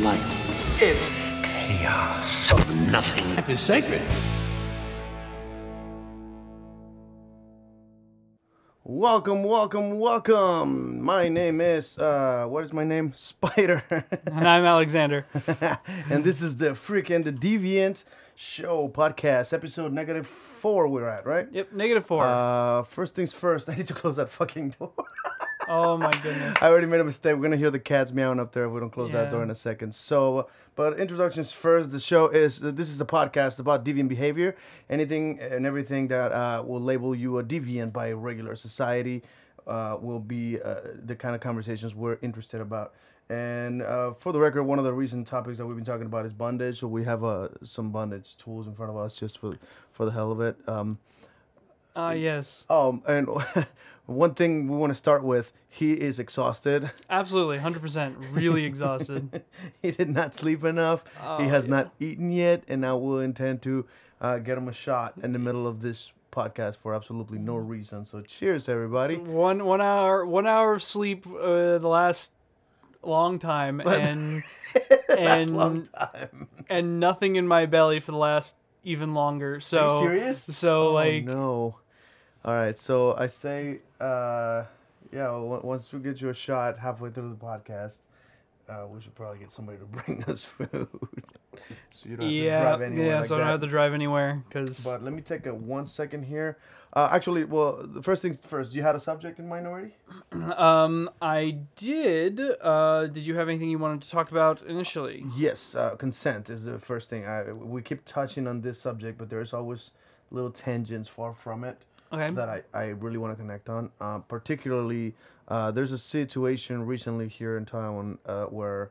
Life is chaos of nothing. Life is sacred. Welcome, welcome, welcome. My name is uh what is my name? Spider. And I'm Alexander. and this is the Freak and the Deviant Show podcast, episode negative four we're at, right? Yep, negative four. Uh first things first, I need to close that fucking door. Oh my goodness. I already made a mistake. We're gonna hear the cats meowing up there if we don't close that door in a second. So, but introductions first. The show is this is a podcast about deviant behavior, anything and everything that uh, will label you a deviant by regular society. Uh, will be uh, the kind of conversations we're interested about. And uh, for the record, one of the recent topics that we've been talking about is bondage. So we have uh, some bondage tools in front of us just for for the hell of it. Um, Ah, yes. um, and one thing we want to start with, he is exhausted. Absolutely, 100%. Really exhausted. he did not sleep enough. he Oh, has yeah. not eaten yet, and now we'll intend to uh, get him a shot in the middle of this podcast for absolutely no reason. So cheers, everybody. one one hour one hour of sleep uh, the last long time and and long time. and nothing in my belly for the last even longer. So Are you serious? So oh, like no. All right, so I say, uh, yeah. Well, once we get you a shot halfway through the podcast, uh, we should probably get somebody to bring us food, so you don't have to yeah, drive anywhere yeah, like so I don't have to drive anywhere cuz But let me take a one second here. Uh, actually, well, the first things first. You had a subject in mind already? um I did uh did you have anything you wanted to talk about initially? Yes, uh, consent is the first thing. I we keep touching on this subject, but there's always little tangents far from it Okay. that I, I really want to connect on. Uh, particularly, uh, there's a situation recently here in Taiwan uh, where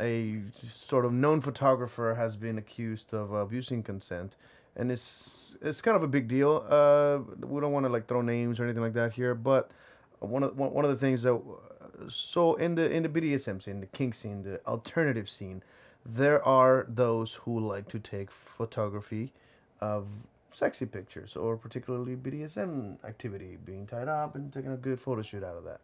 a sort of known photographer has been accused of abusing consent, and it's it's kind of a big deal. Uh, we don't want to like throw names or anything like that here, but one of one one of the things that so in the in the BDSM scene, the kink scene, the alternative scene, there are those who like to take photography of sexy pictures or particularly BDSM activity, being tied up and taking a good photo shoot out of that.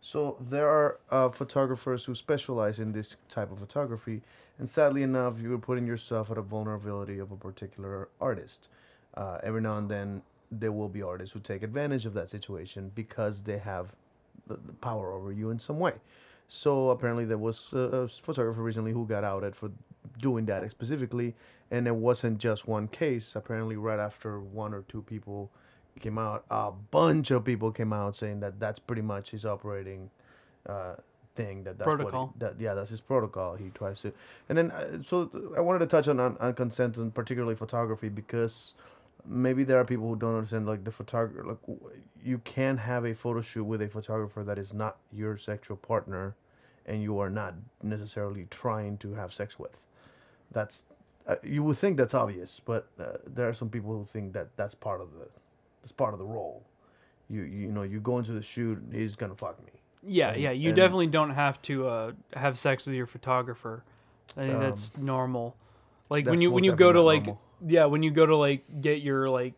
So there are uh, photographers who specialize in this type of photography, and sadly enough, you are putting yourself at a vulnerability of a particular artist. Uh, every now and then, there will be artists who take advantage of that situation because they have the, the power over you in some way. So apparently, there was a, a photographer recently who got outed for doing that specifically, and it wasn't just one case. Apparently, right after one or two people came out, a bunch of people came out saying that that's pretty much his operating uh, thing. That that's Protocol. What he, that yeah, that's his protocol. He tries to, and then uh, so I wanted to touch on, on on consent and particularly photography because maybe there are people who don't understand like the photographer like w- you can have a photo shoot with a photographer that is not your sexual partner and you are not necessarily trying to have sex with that's uh, you would think that's obvious but uh, there are some people who think that that's part of the that's part of the role you you know you go into the shoot he's gonna fuck me Yeah, And- yeah. You and- definitely don't have to uh, have sex with your photographer. I think that's normal. Like when Um, you when you go to like not yeah when you go to like get your like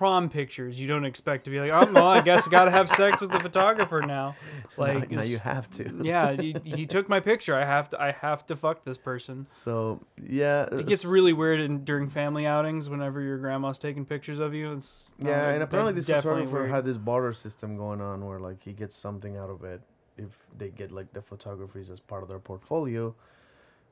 prom pictures, you don't expect to be like oh well I guess I gotta have sex with the photographer now. Like now, now you have to yeah, he, he took my picture. I have to I have to fuck this person. so yeah It gets really weird in, during family outings whenever your grandma's taking pictures of you. It's Yeah, and apparently this photographer weird. had this barter system going on where like he gets something out of it if they get like the photographies as part of their portfolio.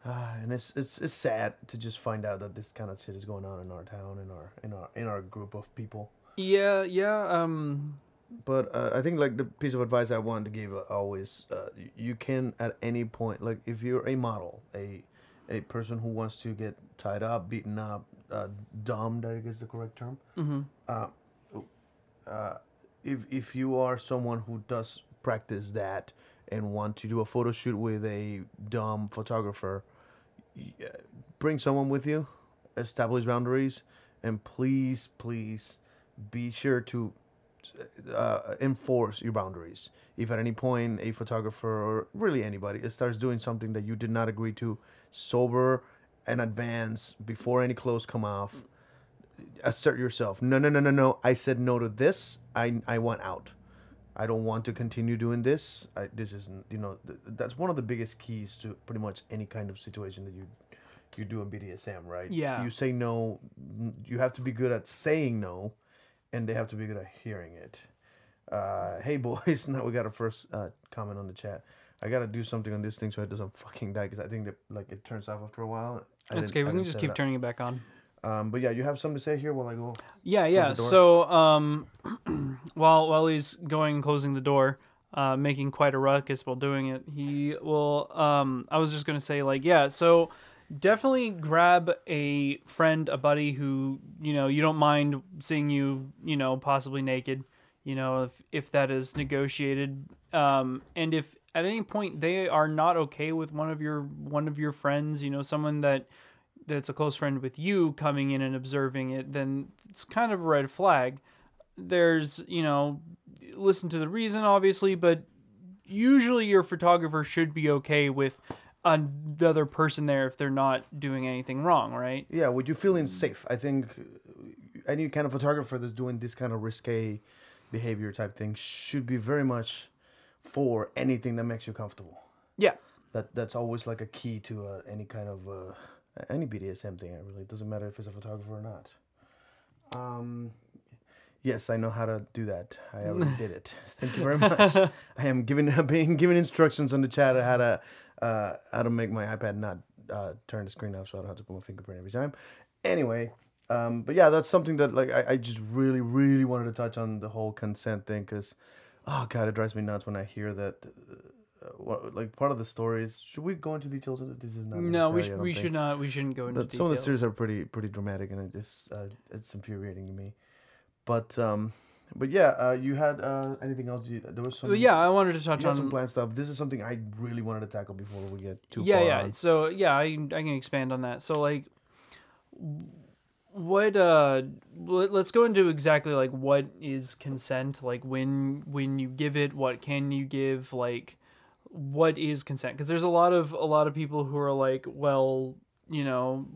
Uh, and it's it's it's sad to just find out that this kind of shit is going on in our town, in our in our in our group of people. Yeah, yeah. Um, But uh, I think like the piece of advice I wanted to give uh, always, uh, you can at any point, like if you're a model, a a person who wants to get tied up, beaten up, uh, domed, I guess the correct term. mhm. uh, uh, if if you are someone who does practice that and want to do a photo shoot with a dumb photographer, bring someone with you, establish boundaries, and please, please, be sure to uh, enforce your boundaries. If at any point a photographer or really anybody starts doing something that you did not agree to, sober and advance before any clothes come off, assert yourself. No, no, no, no, no. I said no to this. I I want out. I don't want to continue doing this. I, this isn't, you know, th- that's one of the biggest keys to pretty much any kind of situation that you you do in BDSM, right? Yeah. You say no. You have to be good at saying no, and they have to be good at hearing it. Uh, hey boys, now we got a first uh, comment on the chat. I gotta do something on this thing so it doesn't fucking die because I think that like it turns off after a while. I That's okay. We can just keep turning it back on. Um, but yeah, you have something to say here while I go. Yeah, yeah. So um, while while he's going and closing the door, uh, making quite a ruckus while doing it, he will. Um, I was just gonna say like yeah. So definitely grab a friend, a buddy who you know you don't mind seeing you you know possibly naked. You know if if that is negotiated, um, and if at any point they are not okay with one of your one of your friends, you know someone that that's a close friend with you coming in and observing it, then it's kind of a red flag. There's, you know, listen to the reason, obviously, but usually your photographer should be okay with another person there if they're not doing anything wrong, right? Yeah, would you feeling safe. I think any kind of photographer that's doing this kind of risque behavior type thing should be very much for anything that makes you comfortable. Yeah. That that's always like a key to uh, any kind of uh, any BDSM thing. It really it doesn't matter if it's a photographer or not. Um, yes, I know how to do that. I already did it. Thank you very much. I am giving being given instructions on the chat on how to uh, how to make my iPad not uh, turn the screen off, so I don't have to put my fingerprint every time. Anyway, um, but yeah, that's something that like I, I just really really wanted to touch on the whole consent thing because oh god, it drives me nuts when I hear that. Uh, what, like part of the stories. Should we go into details of? This is not. No, we, sh- we think. should not. We shouldn't go into But some of the stories are pretty pretty dramatic, and it just uh, it's infuriating to me. But um, but yeah, uh, you had uh, anything else? You, there was some. Yeah, I wanted to touch on some planned stuff. This is something I really wanted to tackle before we get too yeah far. yeah on. so yeah I, I can expand on that so like what uh let's go into exactly like what is consent like when when you give it what can you give like what is consent because there's a lot of a lot of people who are like well you know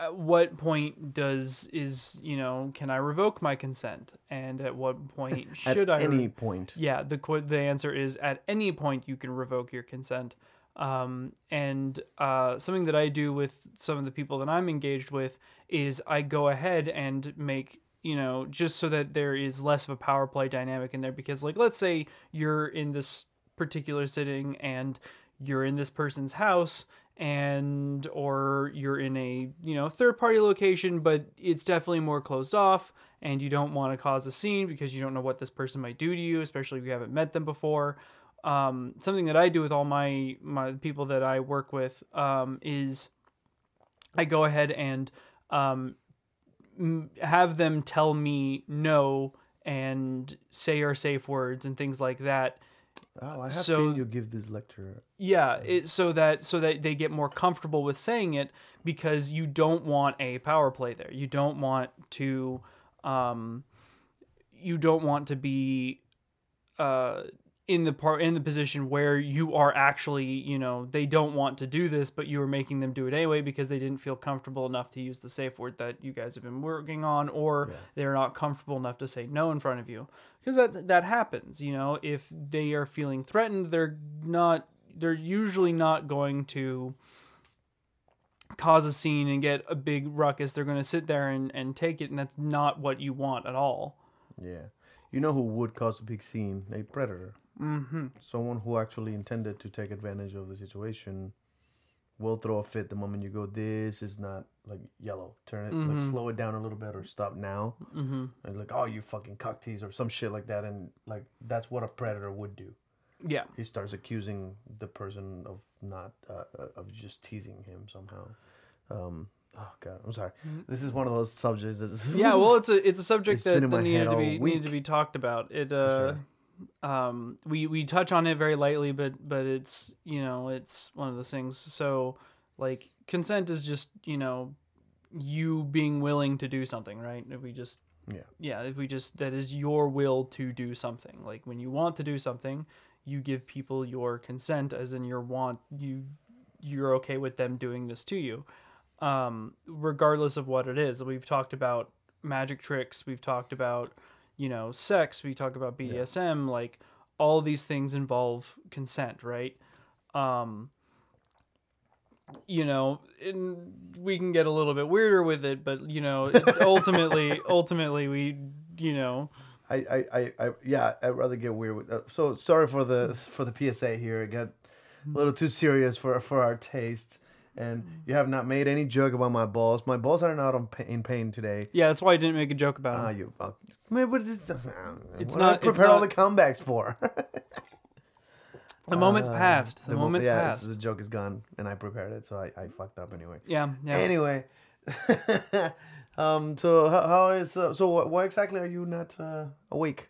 at what point does is you know can i revoke my consent and at what point should i re- any point. yeah, the qu- the answer is at any point you can revoke your consent. Um, and uh, something that I do with some of the people that I'm engaged with is I go ahead and make you know just so that there is less of a power play dynamic in there because like let's say you're in this particular sitting and you're in this person's house and or you're in a you know third party location but it's definitely more closed off and you don't want to cause a scene because you don't know what this person might do to you especially if you haven't met them before. Um, something that i do with all my my people that i work with um, is i go ahead and um, have them tell me no and say our safe words and things like that Oh, I have So- seen you give this lecture. yeah, it, so that so that they get more comfortable with saying it because you don't want a power play there. You don't want to, um, you don't want to be, uh, in the part in the position where you are actually you know they don't want to do this but you are making them do it anyway because they didn't feel comfortable enough to use the safe word that you guys have been working on or Yeah. they're not comfortable enough to say no in front of you because that that happens you know if they are feeling threatened they're not they're usually not going to cause a scene and get a big ruckus they're going to sit there and, and take it and that's not what you want at all Yeah. You know who would cause a big scene? A predator. mm-hmm. Someone who actually intended to take advantage of the situation will throw a fit the moment you go, this is not like yellow. Turn it, like Mhm. slow it down a little bit or stop now. Mm-hmm. And like, oh, you fucking cock tease or some shit like that. And like, that's what a predator would do. yeah He starts accusing the person of not, uh, uh, of just teasing him somehow. Um, oh, God, I'm sorry. This is one of those subjects that's. Mm-hmm. yeah well it's a it's a subject It's that, that needed to be needed to be talked about it uh um we we touch on it very lightly but but it's you know it's one of those things. So like consent is just you know you being willing to do something right? If we just Yeah. yeah if we just that is your will to do something. Like when you want to do something you give people your consent as in your want you you're okay with them doing this to you. Um regardless of what it is we've talked about magic tricks we've talked about you know sex we talk about bdsm like all these things involve consent right um you know and we can get a little bit weirder with it but you know ultimately ultimately we you know I, I, I, yeah, I'd rather get weird with. Uh, so sorry for the for the PSA here. It got a little too serious for for our taste, and you have not made any joke about my balls. My balls are not on in pain today. yeah that's why i didn't make a joke about it Ah, you. Uh, man, but it's, It's it's not- not. it's prepared all the comebacks for. the moment's Uh, passed the, mo- moment's yeah, passed The joke is gone, and I prepared it, so I, I fucked up anyway. yeah yeah Anyway, um, so how, how is uh, so? What, why exactly are you not uh, awake?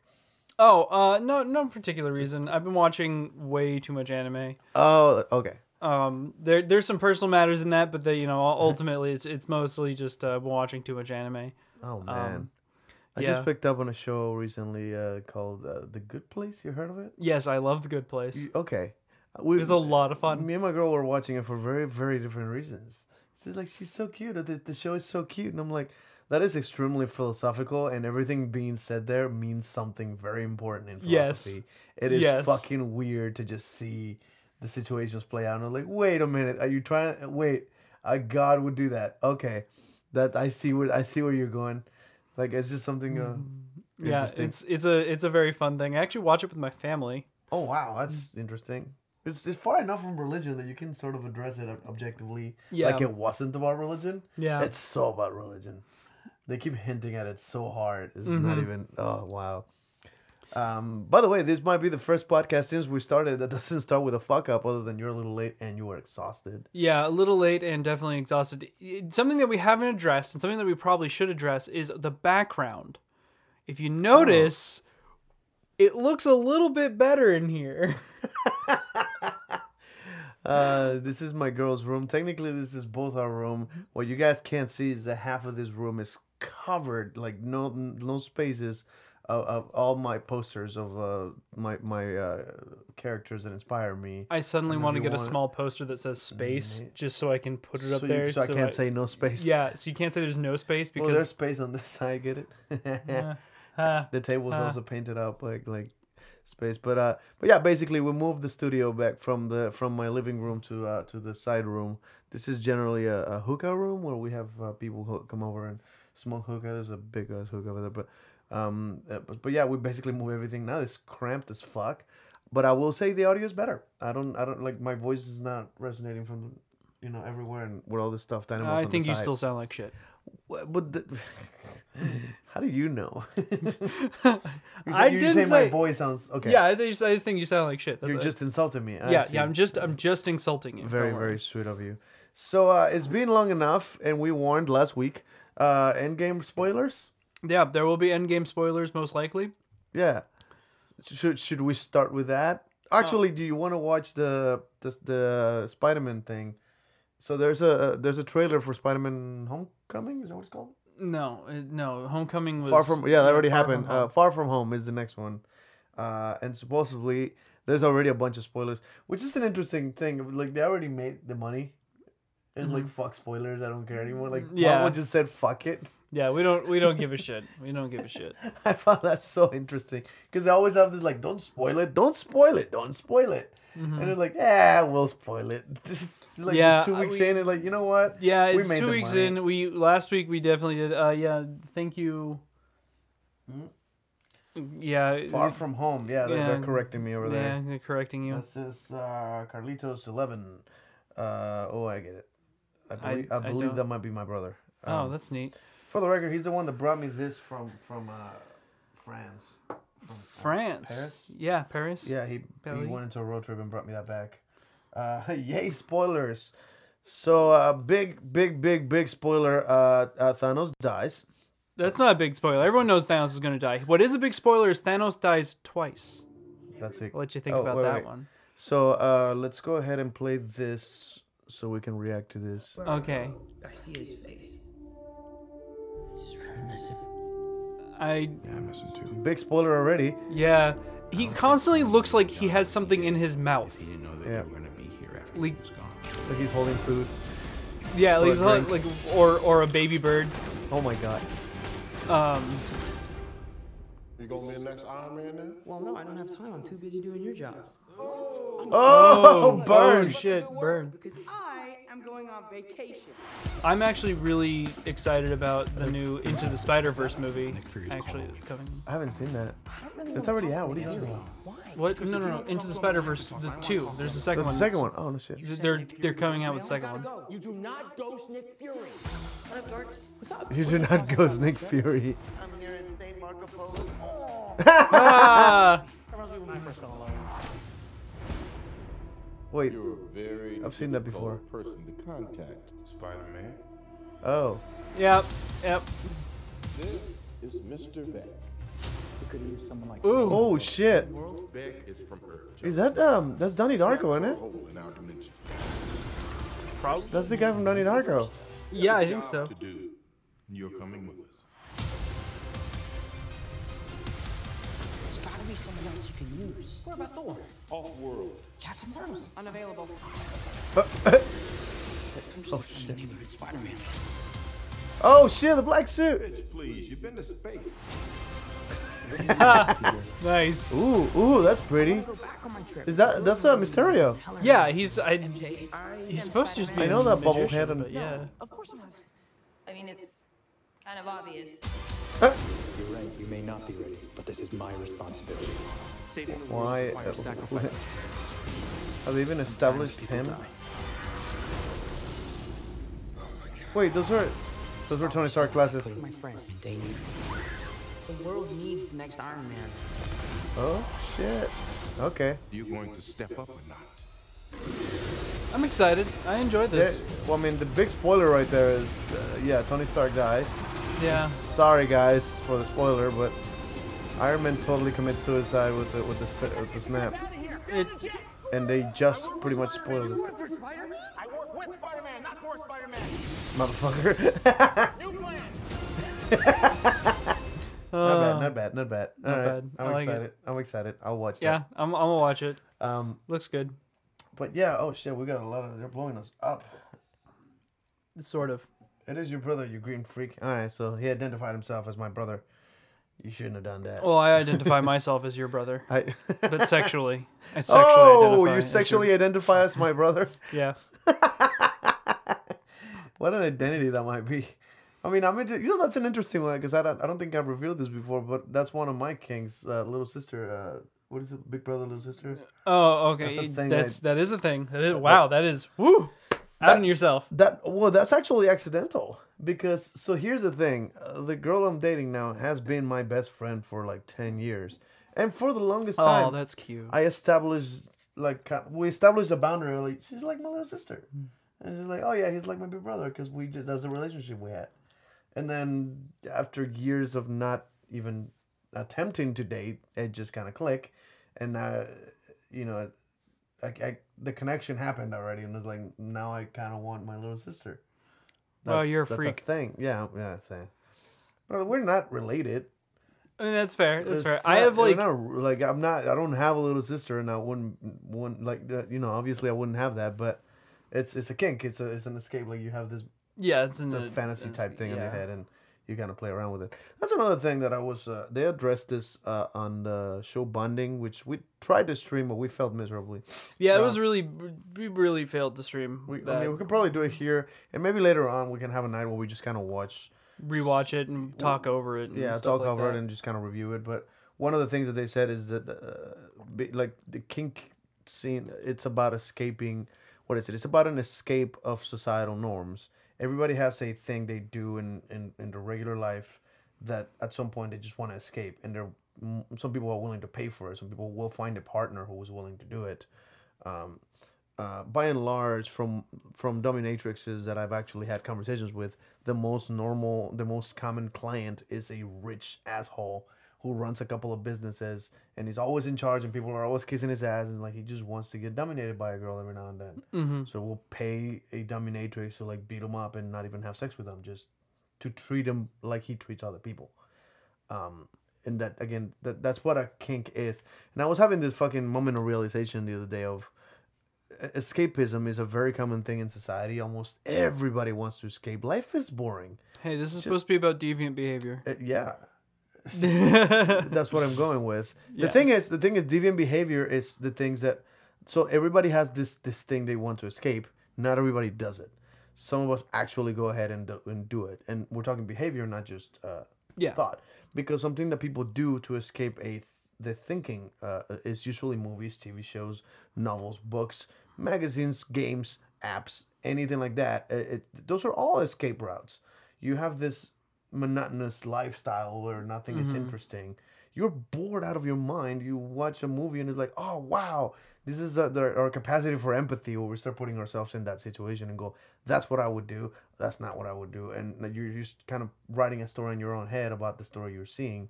oh uh no no particular reason i've been watching way too much anime Oh, okay. Um there there's some personal matters in that but they you know ultimately it's it's mostly just uh watching too much anime Oh man, Um, I yeah. just picked up on a show recently uh, called uh, The Good Place. You heard of it? yes i love the good place You- okay, Uh, we, it's a lot of fun Me and my girl were watching it for very, very different reasons. She's like, she's so cute. The, the show is so cute, and I'm like, that is extremely philosophical, and everything being said there means something very important in Yes. philosophy. It is Yes. fucking weird to just see the situations play out. And I'm like, wait a minute, are you trying? Wait, a god would do that? Okay, that I see where I see where you're going. Like, it's just something. Uh, yeah it's it's a it's a very fun thing i actually watch it with my family Oh wow, that's interesting. It's, it's far enough from religion that you can sort of address it objectively. Yeah. Like it wasn't about religion. Yeah. It's so about religion. They keep hinting at it so hard. It's not Mm-hmm. even. Oh wow. Um. By the way, this might be the first podcast since we started that doesn't start with a fuck up, other than you're a little late and you were exhausted. Yeah, a little late and definitely exhausted. Something that we haven't addressed and something that we probably should address is the background. If you notice, it looks a little bit better in here. Uh, this is my girl's room. Technically, this is both our room. What you guys can't see is that half of this room is covered, like no no spaces, of, of all my posters of uh my my uh characters that inspire me. I suddenly want to you get a small poster that says space just so I can put it up so, there. you, so I can't I- say no space. Yeah, so you can't say there's no space because Well, there's space on this side. Get it? uh, uh, the table's Ah. also painted up like like space but uh but yeah basically we moved the studio back from the from my living room to uh to the side room this is generally a, a hookah room where we have uh, people who come over and smoke hookah there's a big ass hookah over there but um uh, but, but yeah we basically move everything now it's cramped as fuck but i will say the audio is better i don't i don't like my voice is not resonating from you know everywhere and with all this stuff I think you side. still sound like shit. But the, how do you know You're I didn't saying say. my voice sounds okay. Yeah, I think, I just think you sound like shit. That's you're just insulting me. I yeah, see. yeah. I'm just I'm just insulting you. very very sweet of you. So uh, it's been long enough, and we warned last week. Uh, Endgame spoilers. Yeah, there will be endgame spoilers most likely. Yeah. Should should we start with that? Actually, do you want to watch the the the Spider Man thing? So there's a there's a trailer for Spider Man Homecoming. Is that what it's called? No, uh, no. Homecoming was Far from yeah, that already Far From happened. Uh, Far from home is the next one, uh, and supposedly there's already a bunch of spoilers, which is an interesting thing. Like they already made the money. It's like fuck spoilers. I don't care anymore. Like Mm-hmm. Yeah. Marvel just said fuck it. Yeah, we don't we don't give a shit. We don't give a shit. I found that so interesting because they always have this like, don't spoil it, don't spoil it, don't spoil it, and they're like, yeah, we'll spoil it. Just, like Mm-hmm. Yeah, just two uh, weeks we- in, and like, you know what? Yeah, We it's made two weeks money. in. We last week we definitely did. Uh, yeah, thank you. Yeah, Far from home. Yeah, they're, they're correcting me over there. yeah, they're correcting you. This is uh, Carlitos Eleven. Uh, oh, I get it. I I- believe I, I believe don't- that might be my brother. oh, Um, that's neat. For the record, he's the one that brought me this from from uh, France. From uh, France. Paris. Yeah, Paris. Yeah, he he went into a road trip and brought me that back. Uh, yay, spoilers! So, uh, big, big, big, big spoiler. Uh, uh, Thanos dies. That's not a big spoiler. Everyone knows Thanos is going to die. What is a big spoiler is Thanos dies twice. That's it. I'll let you think Oh, about wait, that wait. one. So, uh, let's go ahead and play this so we can react to this. Okay. I see his face. I just really miss. I Yeah, I miss him too. Big spoiler already. yeah. He constantly looks like he has something in his mouth. He didn't know that Yeah. you were gonna be here after Like- he was gone. Like he's holding food. Yeah, like, he's like drink. or or a baby bird. Oh my god. Um, You gonna be the next Iron Man then? Well, no, I don't have time. I'm too busy doing your job. Oh, burn! Oh shit, burn. Because I am going on vacation. I'm actually really excited about the new Into the Spider Verse movie. Actually, that's coming. I haven't seen that. I don't really It's wanna already talk out. What are you to talking Nancy. about? Why? What? No, no, no. Into the Spider Verse, the two. There's the second There's one. the second one. Oh no shit. They're they're coming out with the second one. You do not ghost Nick Fury. What up, dorks? What's up? You do not go Nick Fury. I'm here at St. Marco Polo's. Ah! Wait. You're a very I've seen that before. person to contact, Spider-Man. Oh. Yep. Yep. This is Mr. Beck. We could use someone like Ooh. Oh shit. Beck is from Earth. Is that um? That's Donnie Darko, isn't it? In our dimension. Probably. That's the guy from Donnie Darko. Yeah, I think so. To do. You're coming with us. Be someone else you can use. What about Thor? Off-world. Captain Marvel. Unavailable. I'm Oh, looking shit. for the name of it, Spider-Man. Oh shit, the black suit. Bitch, please. You've been to space. Nice. Ooh, ooh, that's pretty. Go back on my trip. Is that that's uh, Mysterio? Yeah, he's I. MJ. He's supposed to just be. I a know that bubble head and- but yeah. Of course I'm not. I mean, it's kind of obvious. You're right, you may not be ready, but this is my responsibility. Saving the world Why? requires sacrifice. Have they even established him? Wait, those were those were Tony Stark glasses. My friends, they need The world needs the next Iron Man. Oh shit. Okay. You going to step up or not? I'm excited. I enjoy Yeah, this. well, I mean, the big spoiler right there is, uh, yeah, Tony Stark dies. Yeah. Sorry, guys, for the spoiler, but Iron Man totally commits suicide with the with the, with the snap, It, and they just pretty much spoiled it, For I work with Spider-Man, not for Spider-Man. motherfucker. New plan. not uh, bad, not bad, not bad. All right, bad. I I'm like it. excited. I'm excited. I'll watch that. Yeah, I'm, I'm gonna watch it. Um, Looks good. but yeah, oh shit, we got a lot of. They're blowing us up. Sort of. It is your brother, you green freak. All right, so he identified himself as my brother. You shouldn't have done that. Well, I identify myself as your brother, I. but sexually. I sexually oh, you as your- sexually identify as my brother. Yeah. What an identity that might be. I mean, I'm into. You know, that's an interesting one because I don't. I don't think I've revealed this before, but that's one of my kings, uh, little sister. Uh, what is it? Big brother, little sister. Oh, That's okay. a thing That's I- that is a thing. That is wow. That is woo. Out on yourself. That well, that's actually accidental because so here's the thing: uh, the girl I'm dating now has been my best friend for like ten years, and for the longest time, Oh, that's cute. I established like we established a boundary. Like she's like my little sister, and she's like, oh yeah, he's like my big brother because we just that's the relationship we had. And then after years of not even attempting to date, it just kind of clicked, and uh, you know, like I, the connection happened already, and it's like now I kind of want my little sister. Wow, you're a that's freak. thing, yeah, yeah, same. But we're not related. I mean, that's fair. That's fair. It's I have like not, like I'm not I don't have a little sister and I wouldn't wouldn't like uh, you know obviously I wouldn't have that but it's it's a kink it's a it's an escape like you have this yeah, it's in the fantasy type thing in your head and you kind of play around with it. That's another thing that I was uh, they addressed this uh, on the show Bonding which we tried to stream but we failed miserably. Yeah, it was really we really failed to stream. We, I mean we can probably do it here and maybe later on we can have a night where we just kind of watch rewatch it and talk over it. And yeah talk like over that. it and just kind of review it but one of the things that they said is that uh, be- like the kink scene it's about escaping what is it it's about an escape of societal norms everybody has a thing they do in in, in their regular life that at some point they just want to escape and they're mm, some people are willing to pay for it. Some people will find a partner who is willing to do it. Um, uh, by and large, from from dominatrixes that I've actually had conversations with, the most normal, the most common client is a rich asshole who runs a couple of businesses and he's always in charge, and people are always kissing his ass, and like he just wants to get dominated by a girl every now and then. Mm-hmm. So we'll pay a dominatrix to like beat him up and not even have sex with him, just to treat him like he treats other people. Um, and that again, that that's what a kink is. And I was having this fucking moment of realization the other day of escapism is a very common thing in society. Almost everybody wants to escape. Life is boring. Hey, this is supposed to be about deviant behavior. Uh, yeah. that's what I'm going with. The thing is, the thing is, deviant behavior is the things that. So everybody has this this thing they want to escape. Not everybody does it. Some of us actually go ahead and do, and do it, and we're talking behavior, not just uh, Yeah. thought. Because something that people do to escape a th- the thinking uh, is usually movies, TV shows, novels, books, magazines, games, apps, anything like that. It, it, those are all escape routes. You have this monotonous lifestyle where nothing is interesting. You're bored out of your mind. You watch a movie and it's like, oh wow, this is uh, the, our capacity for empathy. Where we start putting ourselves in that situation and go, that's what I would do. That's not what I would do. And you're just kind of writing a story in your own head about the story you're seeing.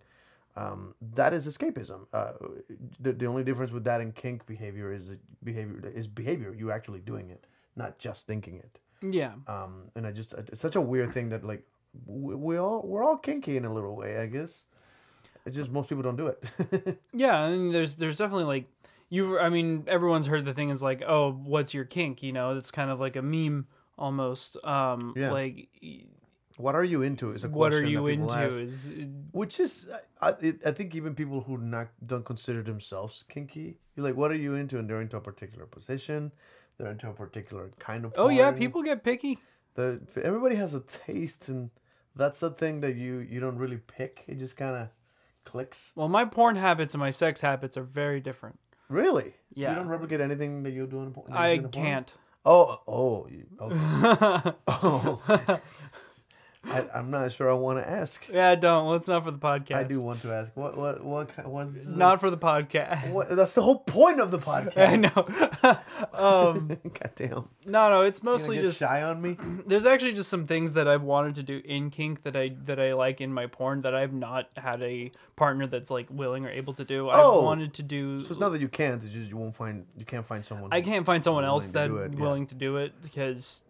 Um, that is escapism. Uh, the, the only difference with that and kink behavior is behavior is behavior. You're actually doing it, not just thinking it yeah. um and i just it's such a weird thing that like we, we all we're all kinky in a little way i guess it's just most people don't do it Yeah, I mean, there's there's definitely like you. I mean, everyone's heard the thing is like, oh, what's your kink? You know, it's kind of like a meme almost. Um, Yeah. like, what are you into is a what are you into? ask. Is which is I, I I think even people who not don't consider themselves kinky you're like what are you into and they're into a particular position they're into a particular kind of oh yeah, people get picky. The everybody has a taste and that's the thing that you you don't really pick it just kind of clicks Well, my porn habits and my sex habits are very different. really Yeah. you don't replicate anything that you do in porn I can't. Oh, oh, you- okay. oh. I, I'm not sure I want to ask. Yeah, don't. Well, it's not for the podcast. I do want to ask. What, what, what, what's the- Not for the podcast. What, that's the whole point of the podcast. I know. um, God damn. no, no, it's mostly get just shy on me? there's actually just some things that I've wanted to do in kink that I that I like in my porn that I've not had a partner that's like willing or able to do. Oh! I've wanted to do. So it's not that you can't. It's just you won't find. You can't find someone. I can't find someone willing else to that do it, yeah. willing to do it because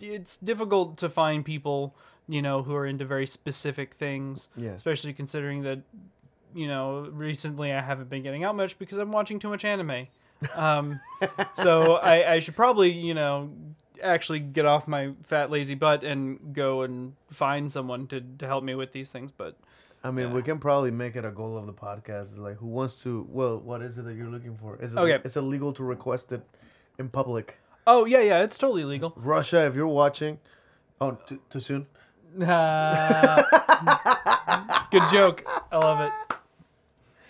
it's difficult to find people you know who are into very specific things. Yeah. Especially considering that you know recently I haven't been getting out much because I'm watching too much anime. Um, so I, I should probably you know actually get off my fat lazy butt and go and find someone to, to help me with these things. But I mean, we can probably make it a goal of the podcast. Is like, who wants to? Well, what is it that you're looking for? Is it? Okay. It's illegal to request it in public. oh yeah, yeah, it's totally legal. Russia, if you're watching, oh, too, too soon. Uh, good joke. I love it.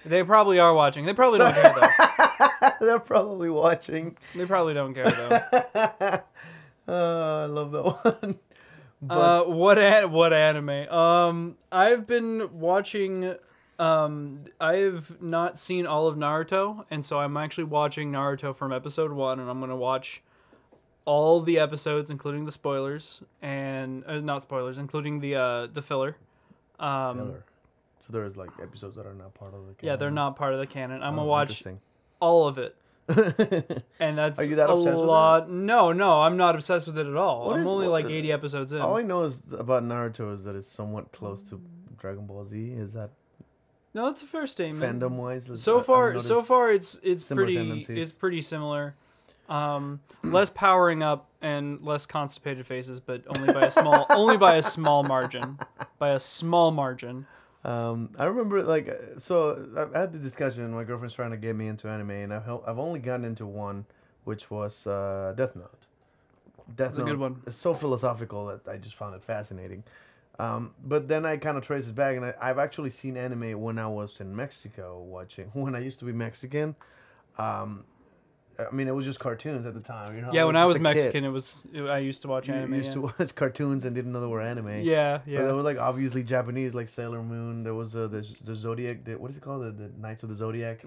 They probably are watching. They probably don't care though. They're probably watching. They probably don't care though. Oh, I love that one. Uh, what what anime? Um, I've been watching. Um, I've not seen all of Naruto, and so I'm actually watching Naruto from episode one, and I'm gonna watch all the episodes, including the spoilers and uh, not spoilers, including the uh the filler. Um, Filler. So there's like episodes that are not part of the. yeah, they're canon. not part of the canon. I'm Oh, gonna watch all of it. and that's Are you that a obsessed with it? lot. No, no, I'm not obsessed with it at all. What I'm is- only like 80 episodes in. All I know is about Naruto is that it's somewhat close to Dragon Ball Z. Is that no, that's a fair statement. fandom wise? So far, so far, it's it's pretty tendencies. it's pretty similar. Um, less powering up and less constipated faces, but only by a small only by a small margin. By a small margin. Um, I remember like uh, so I've had the discussion. My girlfriend's trying to get me into anime, and I've hel- I've only gotten into one, which was uh, Death Note. Death a good one. It's so philosophical that I just found it fascinating. Um, but then I kind of trace it back, and I, I've actually seen anime when I was in Mexico watching. When I used to be Mexican, um, I mean it was just cartoons at the time. You know. Yeah, when I was a kid. Mexican, it was I used to watch You anime. used yeah. to watch cartoons and didn't know they were anime. yeah, But yeah. there were like obviously Japanese, like Sailor Moon. There was uh, the the Zodiac. The, what is it called? The, the Knights of the Zodiac.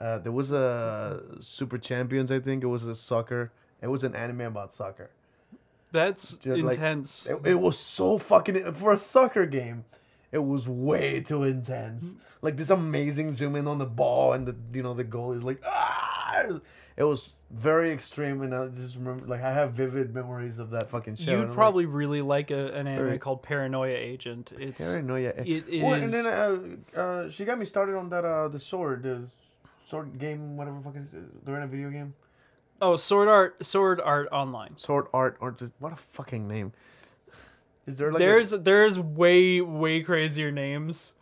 Uh, there was a Super Champions. I think it was a soccer. It was an anime about soccer. That's Just, like, intense. It, it was so fucking for a soccer game. It was way too intense. Like this amazing zoom in on the ball and the you know the goal is like ah. It was very extreme, and I just remember like I have vivid memories of that fucking show. You'd I'm like, probably really like a, an anime Very- called Paranoia Agent. It's Paranoia. it Well, is- and then uh, uh, she got me started on that uh, the sword, the sword game, whatever the fuck it is. They're in a video game. oh Sword Art Sword Art Online. Sword art or just what a fucking name. Is there like a- there's there's way way crazier names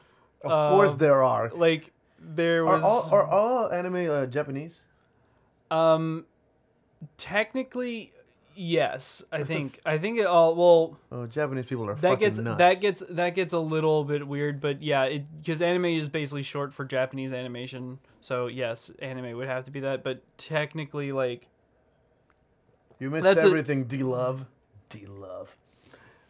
Of course, Um, there are. Like there Are was all are all anime uh, Japanese? Um technically yes, I think. I think it all well Oh, Japanese people are that fucking gets nuts. that gets that gets a little bit weird, but yeah, it because anime is basically short for Japanese animation. So yes, anime would have to be that, but technically like You missed everything, D Love. D Love.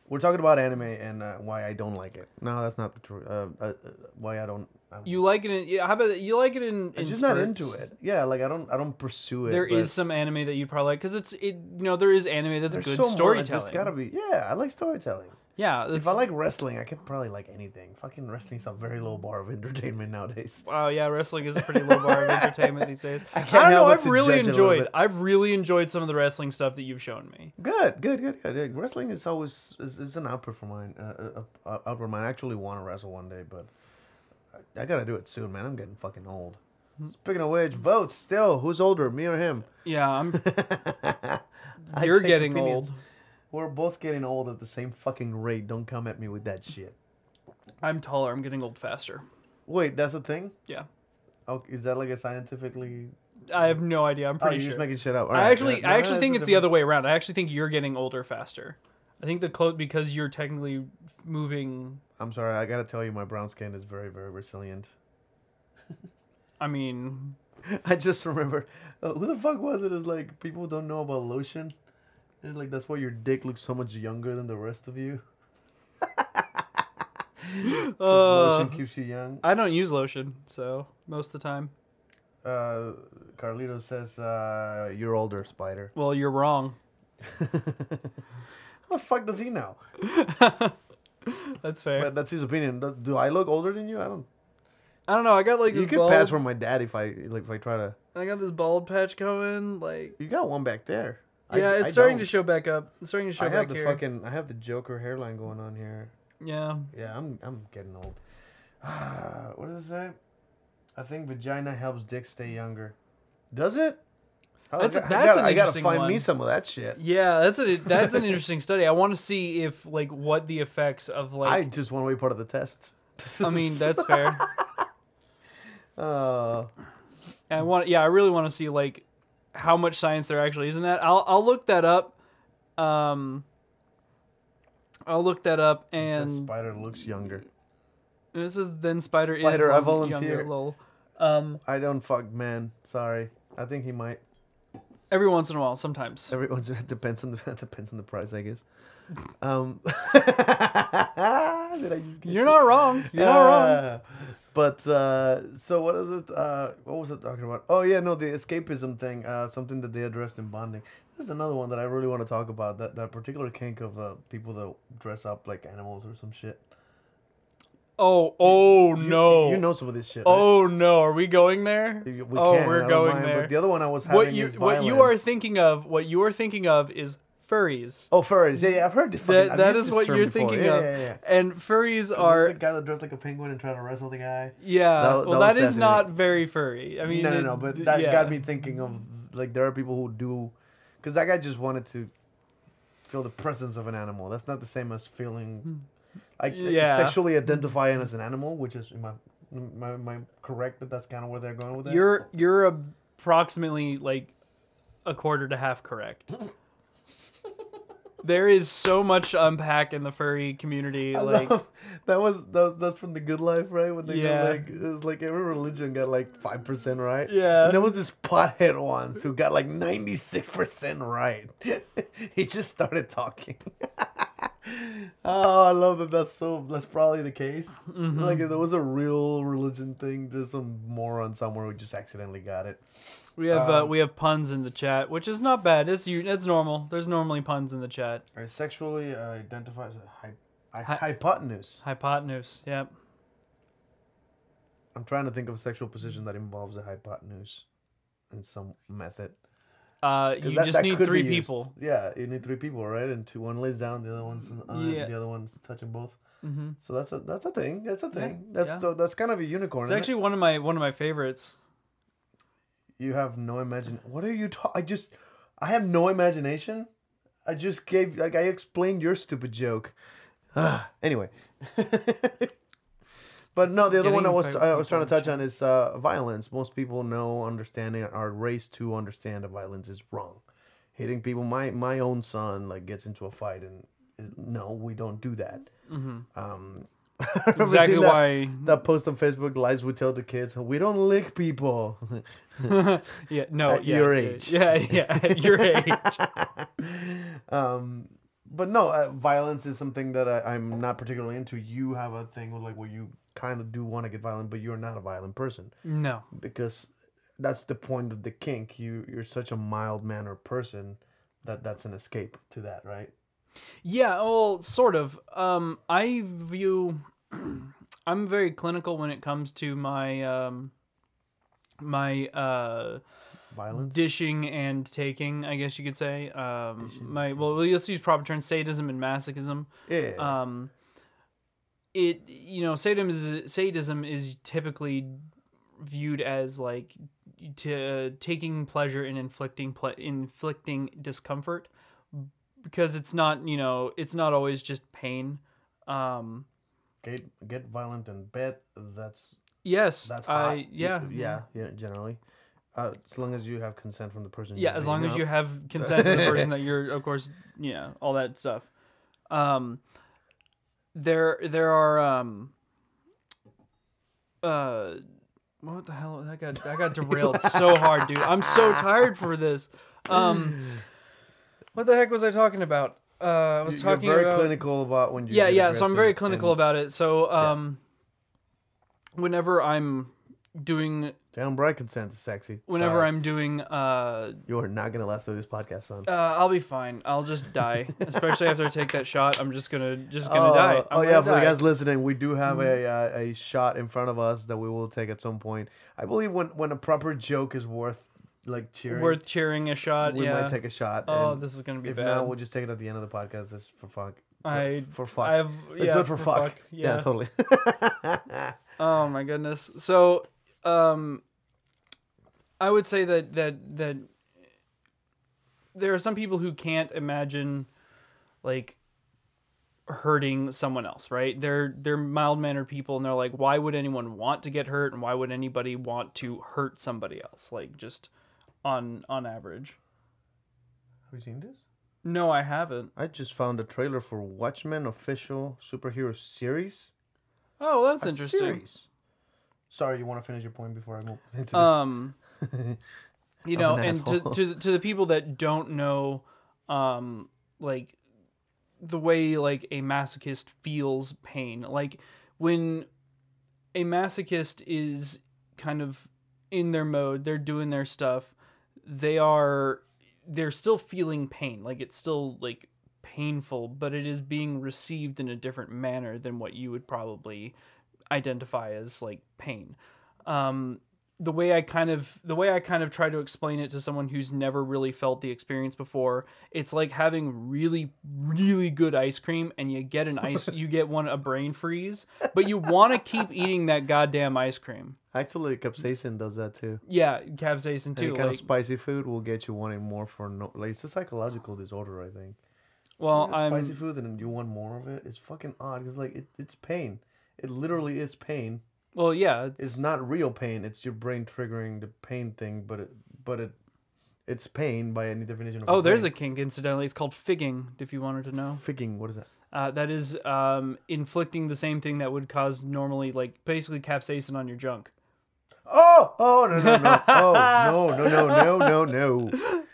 We're talking about anime and uh, why I don't like it. No, that's not the truth. Uh, uh, uh, why I don't. I'm, you like it in yeah, how about you like it in, I'm in just not into it. Yeah, like I don't. I don't pursue it. There is some anime that you'd probably like because it's it you know there is anime that's there's good storytelling. It's gotta be. Yeah, I like storytelling. yeah, If I like wrestling, I could probably like anything. Fucking wrestling's a very low bar of entertainment nowadays. Wow, yeah, wrestling is a pretty low bar of entertainment these days. I, can't don't know. I've really judge a little enjoyed. I've really enjoyed some of the wrestling stuff that you've shown me. Good, good, good, good. Yeah, Wrestling is always is, is an output for mine. Uh, uh, uh, output of mine. I actually want to wrestle one day, but I, I gotta do it soon, man. I'm getting fucking old. Speaking of which, votes still. Who's older, me or him? Yeah, I'm. I You're take getting opinions. old. We're both getting old at the same fucking rate. Don't come at me with that shit. I'm taller. I'm getting old faster. Wait, that's a thing? Yeah, Oh, is that like a scientifically? I have no idea. I'm Oh, pretty you're sure. just making shit up. I actually, yeah, I no, actually that's think the it's the other difference. way around. I actually think you're getting older faster. I think the close because you're technically moving. I'm sorry. I gotta tell you, my brown skin is very, very resilient. I mean, I just remember, uh, who the fuck was it? It's like people don't know about lotion. It's like that's why your dick looks so much younger than the rest of you. 'Cause uh, lotion keeps you young. I don't use lotion, so most of the time. Uh, Carlito says uh, you're older, Spider. Well, you're wrong. How the fuck does he know? That's fair. But that's his opinion. Do- Do I look older than you? I don't. I don't know. I got like You this could bald. pass for my dad if I like if I try to. I got this bald patch coming. Like, You got one back there. I- yeah, it's I starting don't. to show back up. It's starting to show I back have the here. fucking. I have the Joker hairline going on here. Yeah. Yeah, I'm I'm getting old. what it say? I think vagina helps dick stay younger. Does it? Oh, That's- I, got- that's I gotta, an I gotta find me some of that shit. Yeah, that's a that's an interesting study. I want to see if like what the effects of like. I just want to be part of the test. I, mean, that's fair. Uh, I want. Yeah, I really want to see like how much science there actually is in that. I'll I'll look that up. Um. I'll look that up and spider looks younger. this is then spider, is Spider, I volunteer. younger, lol. Um, I don't fuck man. Sorry. I think he might. Every once in a while, sometimes. Everyone's it depends on the depends on the price, I guess. Um. did I just? Get You're you? not wrong. You're not wrong. Ah. But uh, so what is it? Uh, what was it talking about? Oh yeah, no, the escapism thing. Uh, something that they addressed in bonding. This is another one that I really want to talk about. That that particular kink of uh, people that dress up like animals or some shit. Oh, oh You- no. you know some of this shit. right? Oh no, are we going there? We oh, can, we're going mind, there. But the other one I was having what you is what you are thinking of, what you are thinking of is furries. Oh, furries. Yeah, yeah, I've heard this. Fucking, That, that is what you're before. thinking yeah, of. Yeah, yeah. And furries Are the guy that dressed like a penguin and tried to wrestle the guy. yeah. That- well, that is not very furry. I mean, no, no, no. But that got me thinking of like there are people who do, because that guy just wanted to feel the presence of an animal. That's not the same as feeling, hmm. Hmm. Yeah. sexually identifying as an animal, which is my my my correct that that's kind of where they're going with it. You're you're approximately like a quarter to half correct. there is so much unpack in the furry community. I Like love- that was that was that's from the Good Life, right? When they Yeah. got like it was like every religion got like five percent right. Yeah. And there was this pothead once who got like ninety six percent right. he just started talking. oh, I love that. That's so. That's probably the case. Mm-hmm. Like if there was a real religion thing, there's some moron somewhere who just accidentally got it. we have uh, um, we have puns in the chat, which is not bad. It's you. It's normal. There's normally puns in the chat. Or sexually uh, identifies hy- Hy- hypotenuse. Hypotenuse. Yep. I'm trying to think of a sexual position that involves a hypotenuse in some method. Uh, you that- just that need three people. Yeah, you need three people, right? And two, one lays down, the other one's uh, Yeah. the other one's touching both. hmm So that's a that's a thing. That's a thing. That's yeah. so that's kind of a unicorn. It's isn't it? actually one of my one of my favorites. you have no imagine. What are you talking? I just I have no imagination. I just gave like I explained your stupid joke. Ah, anyway, But no, the other one I was I was trying to touch on is uh, violence. Most people know, understanding, are raised to understand that violence is wrong. Hitting people. My my own son like gets into a fight and no, we don't do that. Um, ever Exactly that- why. that post on Facebook lies we tell the kids we don't lick people. Yeah. No. At yeah, your yeah, age. Yeah. Yeah. At your age. um, but no, uh, violence is something that I, I'm not particularly into. You have a thing with, like where you kind of do want to get violent, but you're not a violent person No. because that's the point of the kink. You you're such a mild mannered person that that's an escape to that, right? Yeah, well, sort of. Um, I view I'm very clinical when it comes to my um, my uh, Violence. dishing and taking. I guess you could say. Um, my well, let's use proper terms: sadism and masochism. Yeah. Um, it you know sadism is sadism is typically viewed as like to taking pleasure in inflicting ple- inflicting discomfort because it's not you know it's not always just pain um get get violent in bed. That's yes that's hot. i yeah yeah, yeah. Generally, uh, as long as you have consent from the person. yeah as long beating as you have consent from the person that you're of course yeah all that stuff um there there are um uh what the hell I got I got derailed so hard dude. I'm so tired for this. Um what the heck was i talking about? Uh i was You're talking very about clinical about when you. yeah yeah so i'm very clinical and- about it. So um whenever i'm doing Damn right, consent is sexy. whenever Sorry. i'm doing uh You are not gonna last through this podcast, son. Uh, I'll be fine. I'll just die, especially after I take that shot. I'm just gonna just gonna oh, die. I'm oh gonna yeah, for the. Guys listening, we do have a uh, a shot in front of us that we will take at some point. I believe when when a proper joke is worth like cheering, Worth cheering a shot. we yeah. might take a shot. Oh, this is gonna be if bad. not, we'll just take it at the end of the podcast just for fuck. For, I for fuck. I've Let's yeah, do it for, fuck. Yeah. Yeah, totally. Oh my goodness. So, um, I would say that that that there are some people who can't imagine, like, hurting someone else. Right? They're they're mild mannered people, and they're like, why would anyone want to get hurt, and why would anybody want to hurt somebody else? Like, just on on average. have you seen this? No, I haven't. I just found a trailer for Watchmen official superhero series. Oh, well, that's A interesting. series. Sorry, you want to finish your point before I move into this? um you know an and to, to to the people that don't know um like the way like a masochist feels pain. Like when a masochist is kind of in their mode they're doing their stuff they are they're still feeling pain. Like it's still like painful but it is being received in a different manner than what you would probably identify as like pain. Um the way I kind of the way I kind of try to explain it to someone who's never really felt the experience before, it's like having really really good ice cream and you get an ice you get one a brain freeze, but you want to keep eating that goddamn ice cream. Actually, capsaicin does that too. Yeah, capsaicin Any too. kind Like, of spicy food will get you wanting more for no. Like it's a psychological disorder, I think. well, I'm spicy food and you want more of it. It's fucking odd because like it, it's pain. It literally is pain. Well, yeah, it's, It's not real pain. It's your brain triggering the pain thing, but it but it it's pain by any definition of. Oh, there's a kink incidentally. It's called figging if you wanted to know. Figging. What is that? Uh, that is um, inflicting the same thing that would cause normally like basically capsaicin on your junk. Oh, oh no no no oh no no no no no no.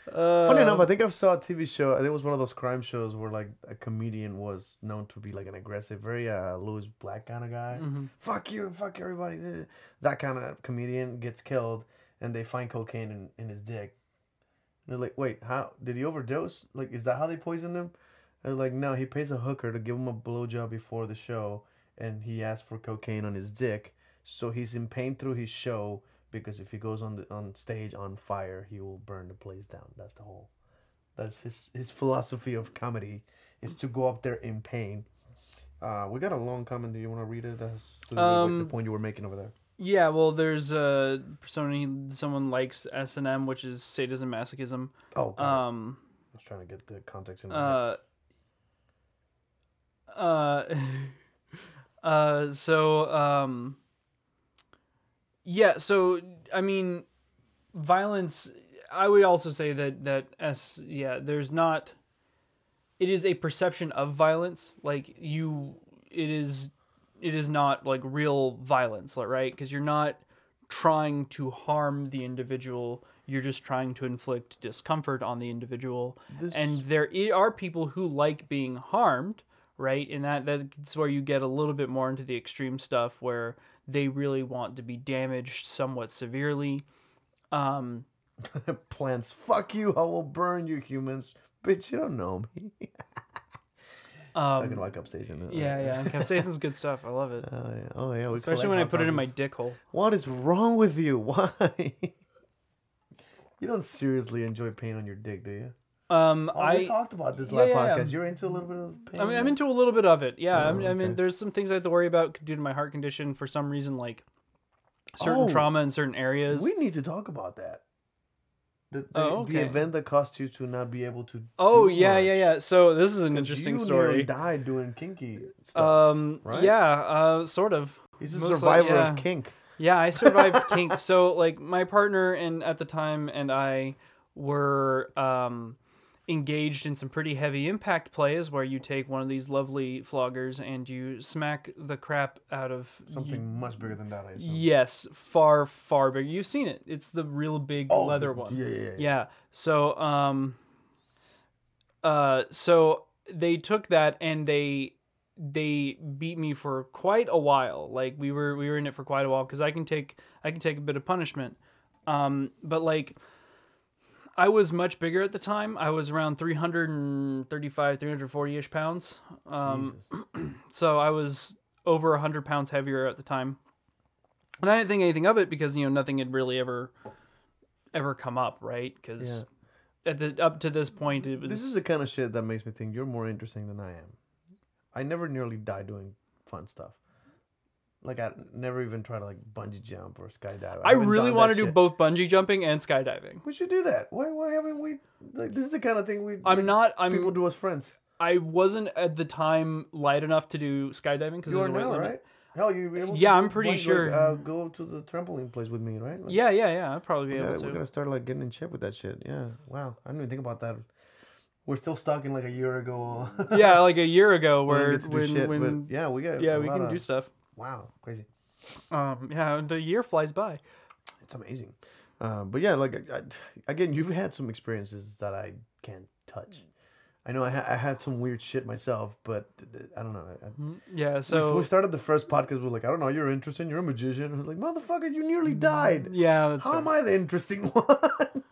Funny enough, I think I saw a TV show. I think it was one of those crime shows where like a comedian was known to be like an aggressive, very uh Lewis Black kind of guy. Fuck you, fuck everybody. eh. That kind of comedian gets killed, and they find cocaine in, in his dick. And they're like, wait, how did he overdose? Like, is that how they poisoned him? And they're like, no, he pays a hooker to give him a blowjob before the show, and he asked for cocaine on his dick, so he's in pain through his show because if he goes on the on stage on fire, he will burn the place down. That's the whole. That's his his philosophy of comedy is to go up there in pain. Uh, we got a long comment. Do you want to read it? As to Um, the point you were making over there. Yeah, well, there's uh, someone someone likes S and M, which is sadism masochism. Oh, God, Um, I was trying to get the context in my head. uh, uh, Uh, so um, yeah. So I mean, violence. I would also say that that s yeah. There's not. It is a perception of violence. Like you, it is. It is not like real violence, right? Because you're not trying to harm the individual. You're just trying to inflict discomfort on the individual. And there are people who like being harmed, right? And that that's where you get a little bit more into the extreme stuff where they really want to be damaged somewhat severely. Um, Plants, fuck you! I will burn you, humans. Bitch, you don't know me. Talking um, about capsaicin. yeah, yeah. Capsaicin's good stuff. I love it. Oh yeah, oh yeah. Especially when I put it in my dick hole. What is wrong with you? Why? you don't seriously enjoy pain on your dick, do you? Um, Oh, I we talked about this yeah, last yeah, yeah. podcast. You're into a little bit of pain. I mean, I'm into a little bit of it. Yeah, I'm, Oh, I mean, there's some things I have to worry about due to my heart condition for some reason, like certain Oh. trauma in certain areas. We need to talk about that. The, the, Oh, the okay. event that caused you to not be able to. oh yeah, yeah, much. yeah. So this is an interesting you story. died doing kinky stuff. Um, right? yeah, uh, sort of. He's a mostly- survivor yeah. of kink. Yeah, I survived kink. So like my partner and at the time and I were um engaged in some pretty heavy impact plays where you take one of these lovely floggers and you smack the crap out of Something much bigger than that. I. Yes, far far bigger. You've seen it. It's the real big Oh, leather the- one. yeah, yeah, yeah. Yeah. So um uh so they took that and they they beat me for quite a while. Like we were we were in it for quite a while cuz I can take I can take a bit of punishment. Um but like I was much bigger at the time. I was around 335, 340-ish pounds. Um, so I was over 100 pounds heavier at the time. And I didn't think anything of it because, you know, nothing had really ever ever come up, right? Because at the up to this point, it was This is the kind of shit that makes me think you're more interesting than I am. I never nearly died doing fun stuff. Like I never even try to like bungee jump or skydive. I haven't really want to do shit. both bungee jumping and skydiving. We should do that. Why? Why haven't we? Like this is the kind of thing we. I'm like, not. I'm. People do as friends. I wasn't at the time light enough to do skydiving because You are there's a weight now, right? Hell, you were able. Yeah, I'm pretty sure. Like, uh, go to the trampoline place with me, right? Like, Yeah, yeah, yeah. I'd probably be able gotta, to. gotta start like getting in shape with that shit. Yeah. Wow. I didn't even think about that. We're still stuck in like a year ago. yeah, like a year ago, where get to do when shit, when yeah, we got. yeah we can of- do stuff. Wow, crazy. Um, yeah, the year flies by. It's amazing. Um, but yeah, like I, I, again, you've had some experiences that I can't touch. I know I, ha- I had some weird shit myself, but I don't know. I, Yeah, so we started the first podcast. We were like, I don't know, you're interesting. You're a magician. I was like, motherfucker, you nearly died. yeah, that's How fair. am I the interesting one?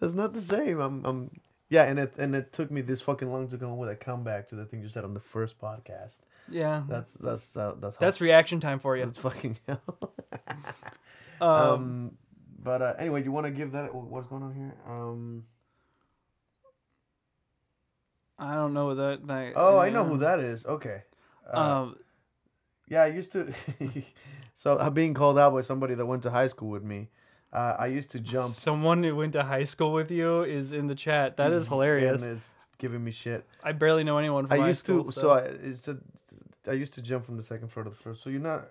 That's not the same. I'm, I'm, yeah, and it and it took me this fucking long to come up with a comeback to the thing you said on the first podcast. Yeah. That's that's uh, that's That's reaction time for you. That's fucking hell. Um, um, but uh, anyway, you want to give that what's going on here? Um, I don't know that. that oh, I know who that is. Okay. Uh, Um, yeah, I used to. so I'm being called out by somebody that went to high school with me. Uh, I used to jump. someone who went to high school with you is in the chat. That is hilarious. And is giving me shit. I barely know anyone from I high used school. to. So I it's a, I used to jump from the second floor to the first. So you're not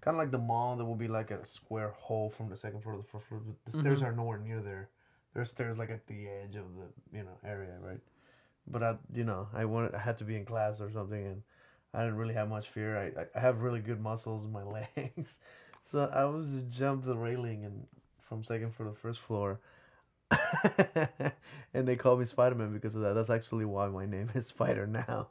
kind of like the mall. that will be like a square hole from the second floor to the first floor. but The Mm-hmm. stairs are nowhere near there. There's stairs like at the edge of the you know area, right? But I, you know, I wanted, I had to be in class or something, and I didn't really have much fear. I, I, I have really good muscles in my legs, so I was just jump the railing and from second floor to first floor. and they call me Spider Man because of that. That's actually why my name is Spider now.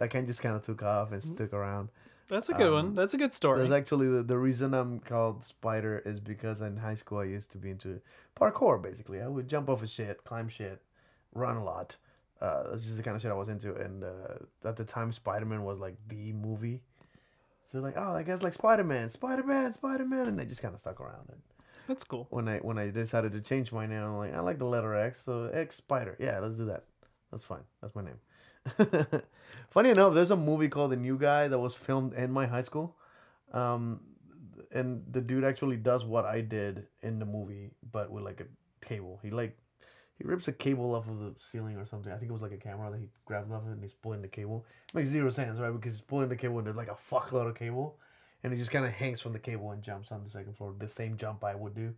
That kind just kind of took off and stuck around. That's a good one. um, That's a good story. That's actually the, the reason I'm called Spider is because in high school I used to be into parkour. Basically, I would jump off of shit, climb shit, run a lot. Uh, that's just the kind of shit I was into. And uh, at the time, Spider Man was like the movie. So like, oh, that guy's like Spider Man, Spider Man, Spider Man, and I just kind of stuck around. And That's cool. when I when I decided to change my name, I'm like, I like the letter X, so X Spider. Yeah, let's do that. That's fine. That's my name. Funny enough, there's a movie called The New Guy that was filmed in my high school. Um, and the dude actually does what I did in the movie, but with like a cable. He like he rips a cable off of the ceiling or something. I think it was like a camera that he grabbed off it and he's pulling the cable. It makes zero sense, right? Because he's pulling the cable and there's like a fuckload of cable, and he just kind of hangs from the cable and jumps on the second floor. The same jump I would do.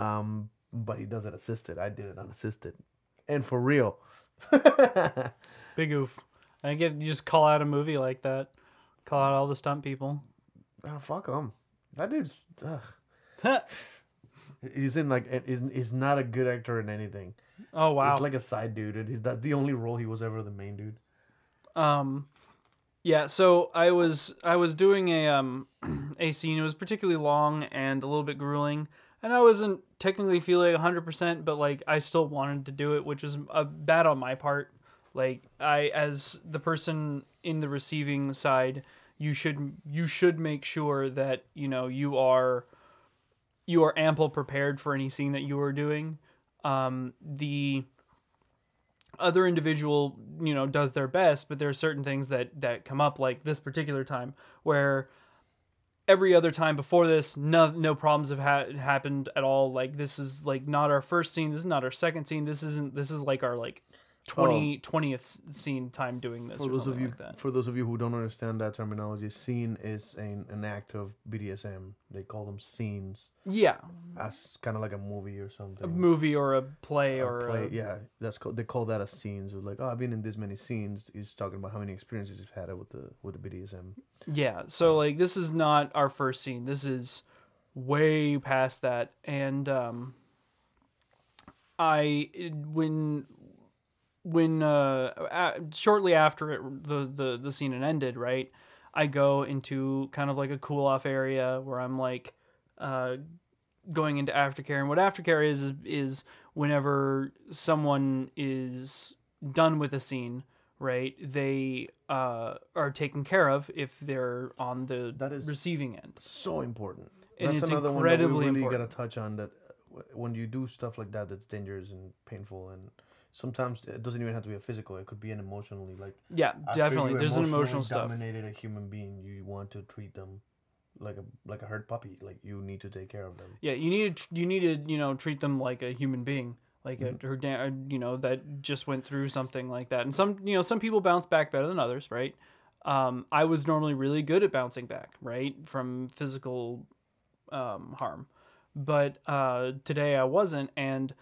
Um, but he does it assisted. I did it unassisted, and for real. Big oof. I get you just call out a movie like that. Call out all the stunt people. Oh, fuck him. That dude's. Ugh. He's in like he's, he's not a good actor in anything. oh wow. He's like a side dude, and he's not the only role he was ever the main dude. Um, yeah. So I was I was doing a um a scene. It was particularly long and a little bit grueling, and I wasn't technically feeling hundred percent, but like I still wanted to do it, which was a bad on my part. Like I, as the person in the receiving side, you should you should make sure that you know you are you are ample prepared for any scene that you are doing. Um, the other individual you know does their best but there are certain things that that come up like this particular time where every other time before this no no problems have ha- happened at all. Like this is like not our first scene. This is not our second scene. This isn't this is like our like 20 20th scene time doing this For those of you, like that for those of you who don't understand that terminology, scene is an, an act of BDSM. They call them scenes, yeah as kind of like a movie or something. a movie or a play A or play, a, yeah, that's called. They call that a scene. So like, oh, I've been in this many scenes. He's talking about how many experiences he's had with the with the BDSM. Yeah, so like this is not our first scene. This is way past that. And um I when when uh a- shortly after it, the the the scene had ended, right? I go into kind of like a cool off area where I'm like uh going into aftercare and what aftercare is is, is whenever someone is done with a scene right they uh, are taken care of if they're on the That is- receiving end So important. And that's it's another one that we incredibly really important. gotta touch on. That when you do stuff like that, that's dangerous and painful, and sometimes it doesn't even have to be a physical. It could be an emotionally like. yeah definitely there's an emotional stuff Dominated a human being, you want to treat them like a like a hurt puppy. Like you need to take care of them. yeah you need to you need to you know treat them like a human being like Mm-hmm. a, her da- you know that just went through something like that and some you know some people bounce back better than others right um, i was normally really good at bouncing back right from physical um, harm but uh, today i wasn't and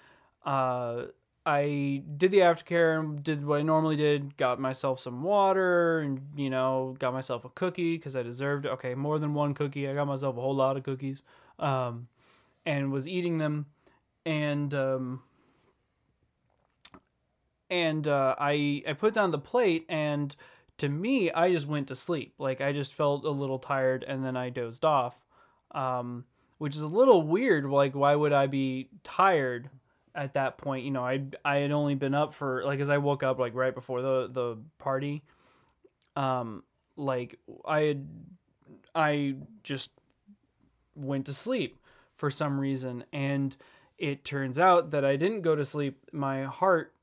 uh, i did the aftercare and did what i normally did got myself some water and you know got myself a cookie because i deserved it. Okay more than one cookie. I got myself a whole lot of cookies um, and was eating them. And um, and uh, I I put down the plate and to me I just went to sleep. Like I just felt a little tired and then I dozed off um, which is a little weird. Like why would I be tired at that point you know I I had only been up for like as I woke up like right before the the party um like I had I just went to sleep for some reason. And it turns out that I didn't go to sleep. My heart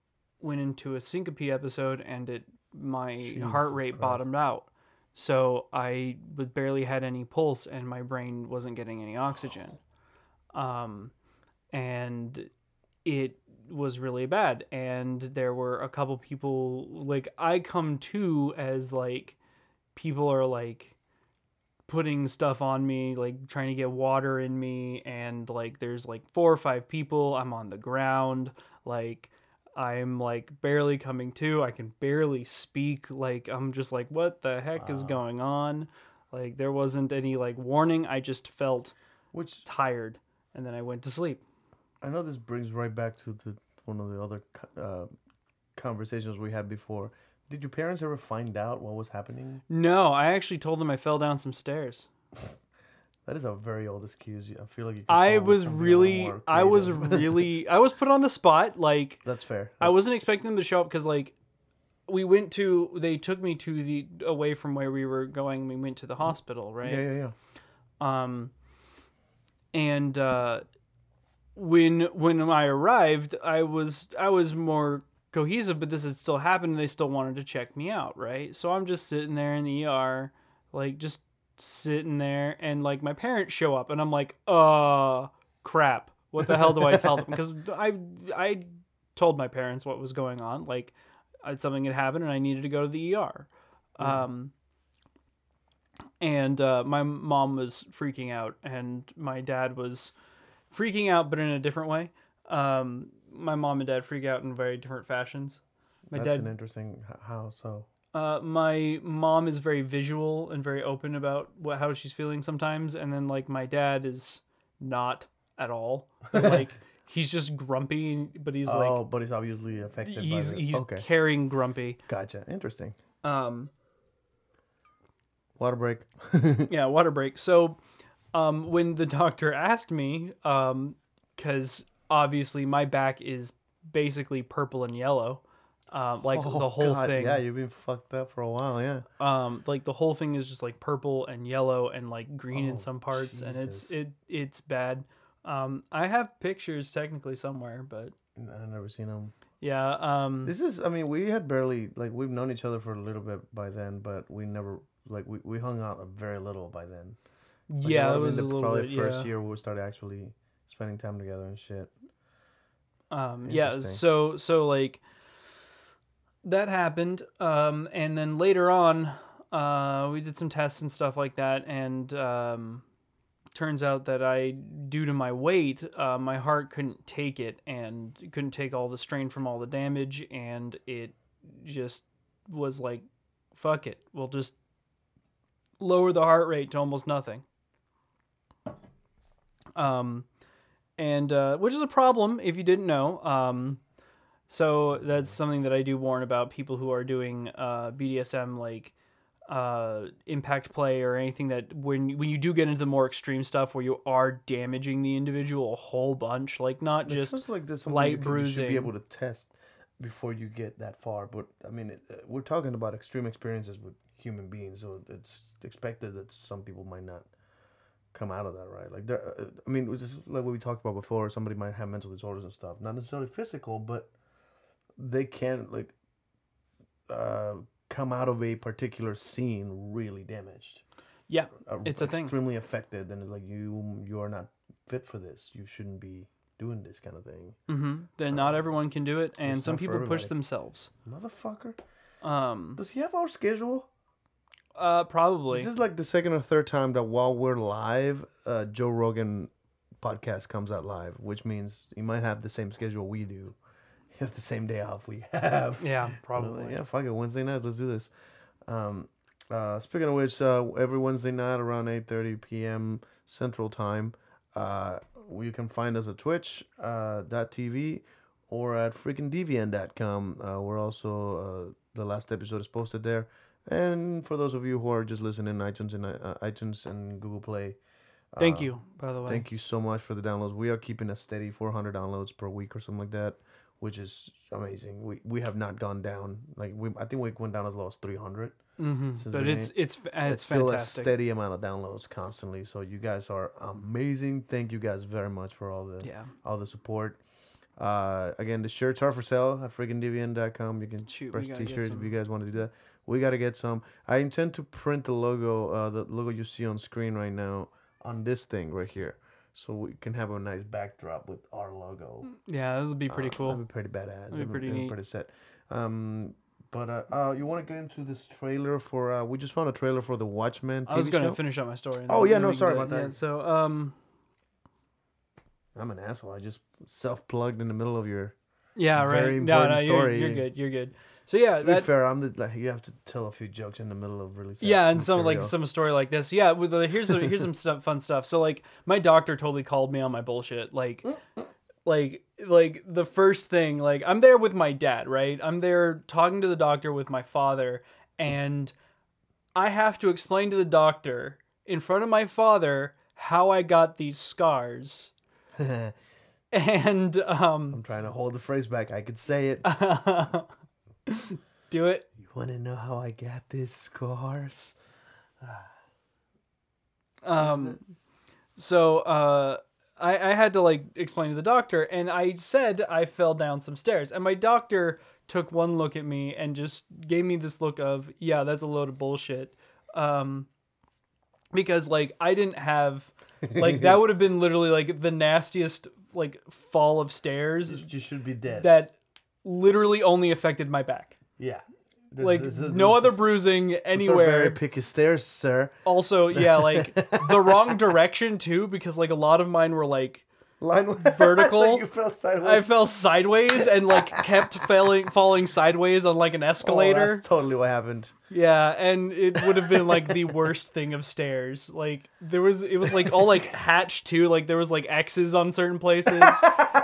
went into a syncope episode and it my heart rate Christ. bottomed out. So I was barely had any pulse and my brain wasn't getting any oxygen. Um and it was really bad. And there were a couple people like I come to as like people are like putting stuff on me like trying to get water in me. And like there's like four or five people I'm on the ground. Like I'm like barely coming to. I can barely speak. Like I'm just like what the heck is going on? Like there wasn't any like warning. I just felt Which tired. And then I went to sleep I know this brings right back to the one of the other uh, conversations we had before. Did your parents ever find out what was happening? no I actually told them I fell down some stairs That is a very old excuse. I feel like you. I come up with was something a lot really I was really I was put on the spot like That's fair. I wasn't expecting them to show up because like we went to they took me to the away from where we were going. We went to the hospital, right? Yeah, yeah, yeah. Um, and uh, when when I arrived, I was I was more cohesive, but this had still happened. and They still wanted to check me out, right? So I'm just sitting there in the ER, like just sitting there, and like my parents show up, and I'm like, uh, crap. What the hell do I tell them? Because I I told my parents what was going on. Like uh, something had happened and I needed to go to the ER. Um, and uh, my mom was freaking out, and my dad was freaking out, but in a different way. Um, my mom and dad freak out in very different fashions. My That's dad an interesting how so. uh, my mom is very visual and very open about what how she's feeling sometimes, and then like my dad is not at all. like he's just grumpy, but he's oh, like oh, but he's obviously affected he's he's okay, carrying grumpy. gotcha. Interesting. Um, Water break. yeah, water break. So, um, when the doctor asked me, um, because obviously my back is basically purple and yellow, um, like the Oh, whole God, thing. Yeah, you've been fucked up for a while. Yeah. um like the whole thing is just like purple and yellow and like green in Oh, some parts and it's it it's bad um i have pictures technically somewhere but I've never seen them. yeah um This is, I mean, we had barely, like, we've known each other for a little bit by then, but we never, like, we, we hung out very little by then. Like, yeah it was a the probably bit first yeah. year we started actually spending time together and shit. um yeah so so like that happened um and then later on uh we did some tests and stuff like that and um turns out that i due to my weight uh, my heart couldn't take it and couldn't take all the strain from all the damage and it just was like fuck it we'll just lower the heart rate to almost nothing um and uh, which is a problem if you didn't know um so that's something that I do warn about people who are doing uh, BDSM like uh, impact play or anything that when when you do get into the more extreme stuff where you are damaging the individual a whole bunch, like not It just like something light you, can- you should be able to test before you get that far. But I mean, it, uh, we're talking about extreme experiences with human beings, so it's expected that some people might not come out of that, right? Like there, uh, I mean, it's just like what we talked about before. Somebody might have mental disorders and stuff, not necessarily physical, but they can't like uh, come out of a particular scene really damaged. yeah, uh, It's a thing. extremely affected, and it's like you you are not fit for this. You shouldn't be doing this kind of thing. hmm then not everyone can do it, and some people push themselves. Motherfucker. Um, Does he have our schedule? Uh, probably. This is like the second or third time that while we're live, uh, Joe Rogan podcast comes out live, which means you might have the same schedule we do. He have the same day off we have. yeah, probably. yeah, fuck it. Wednesday nights, let's do this. Um, uh, speaking of which, uh, every Wednesday night around 8.30 p.m. Central Time, uh, you can find us at Twitch, uh, or at freakingdeviant.com. Uh, we're also, uh, the last episode is posted there. And for those of you who are just listening, iTunes and uh, iTunes and Google Play. Thank uh, you, by the way. Thank you so much for the downloads. We are keeping a steady 400 downloads per week or something like that, which is amazing. We we have not gone down. Like we, I think we went down as low as 300. hmm But it's it's it's, It's still a steady amount of downloads constantly. So you guys are amazing. Thank you guys very much for all the Yeah. all the support. Uh, again, the shirts are for sale at freakingdeviant.com. You can Shoot, press t-shirts if you guys want to do that. We got to get some. I intend to print the logo, uh, the logo you see on screen right now on this thing right here. So we can have a nice backdrop with our logo. Yeah, that would be pretty Uh, cool. That'd be pretty badass. That'd be pretty neat. Pretty set. Um, but uh, uh, you want to get into this trailer for? Uh, we just found a trailer for the Watchmen TV I was gonna show. finish up my story. Oh, yeah, no, sorry about that. Yeah, so um, I'm an asshole. I just self-plugged in the middle of your. yeah, right. Very no, no, you're, story. you're good. You're good. So yeah, To be fair, I'm the like you have to tell a few jokes in the middle of really. yeah, and some like some story like this. Yeah, with the, here's a, here's some stuff, fun stuff. So like my doctor totally called me on my bullshit. Like, like like the first thing, like I'm there with my dad, right? I'm there talking to the doctor with my father, and I have to explain to the doctor in front of my father how I got these scars. And um, I'm trying to hold the phrase back. I could say it. do it. you want to know how I got these scars? Um, so uh, I, I had to like explain to the doctor, and I said I fell down some stairs, and my doctor took one look at me and just gave me this look of, yeah, that's a load of bullshit. Um, because like I didn't have, like that would have been literally like the nastiest like fall of stairs You should be dead. that literally only affected my back. Yeah. This- Like this is- no this other bruising anywhere. Very picky stairs, sir. Also, yeah, like the wrong direction too, because like a lot of mine were like Line Vertical. It's like you fell sideways. I fell sideways and like kept falling falling sideways on like an Oh, escalator. that's totally what happened. Yeah, and it would have been like the worst thing of stairs. Like there was it was like all like hatched too, like there was like X's on certain places.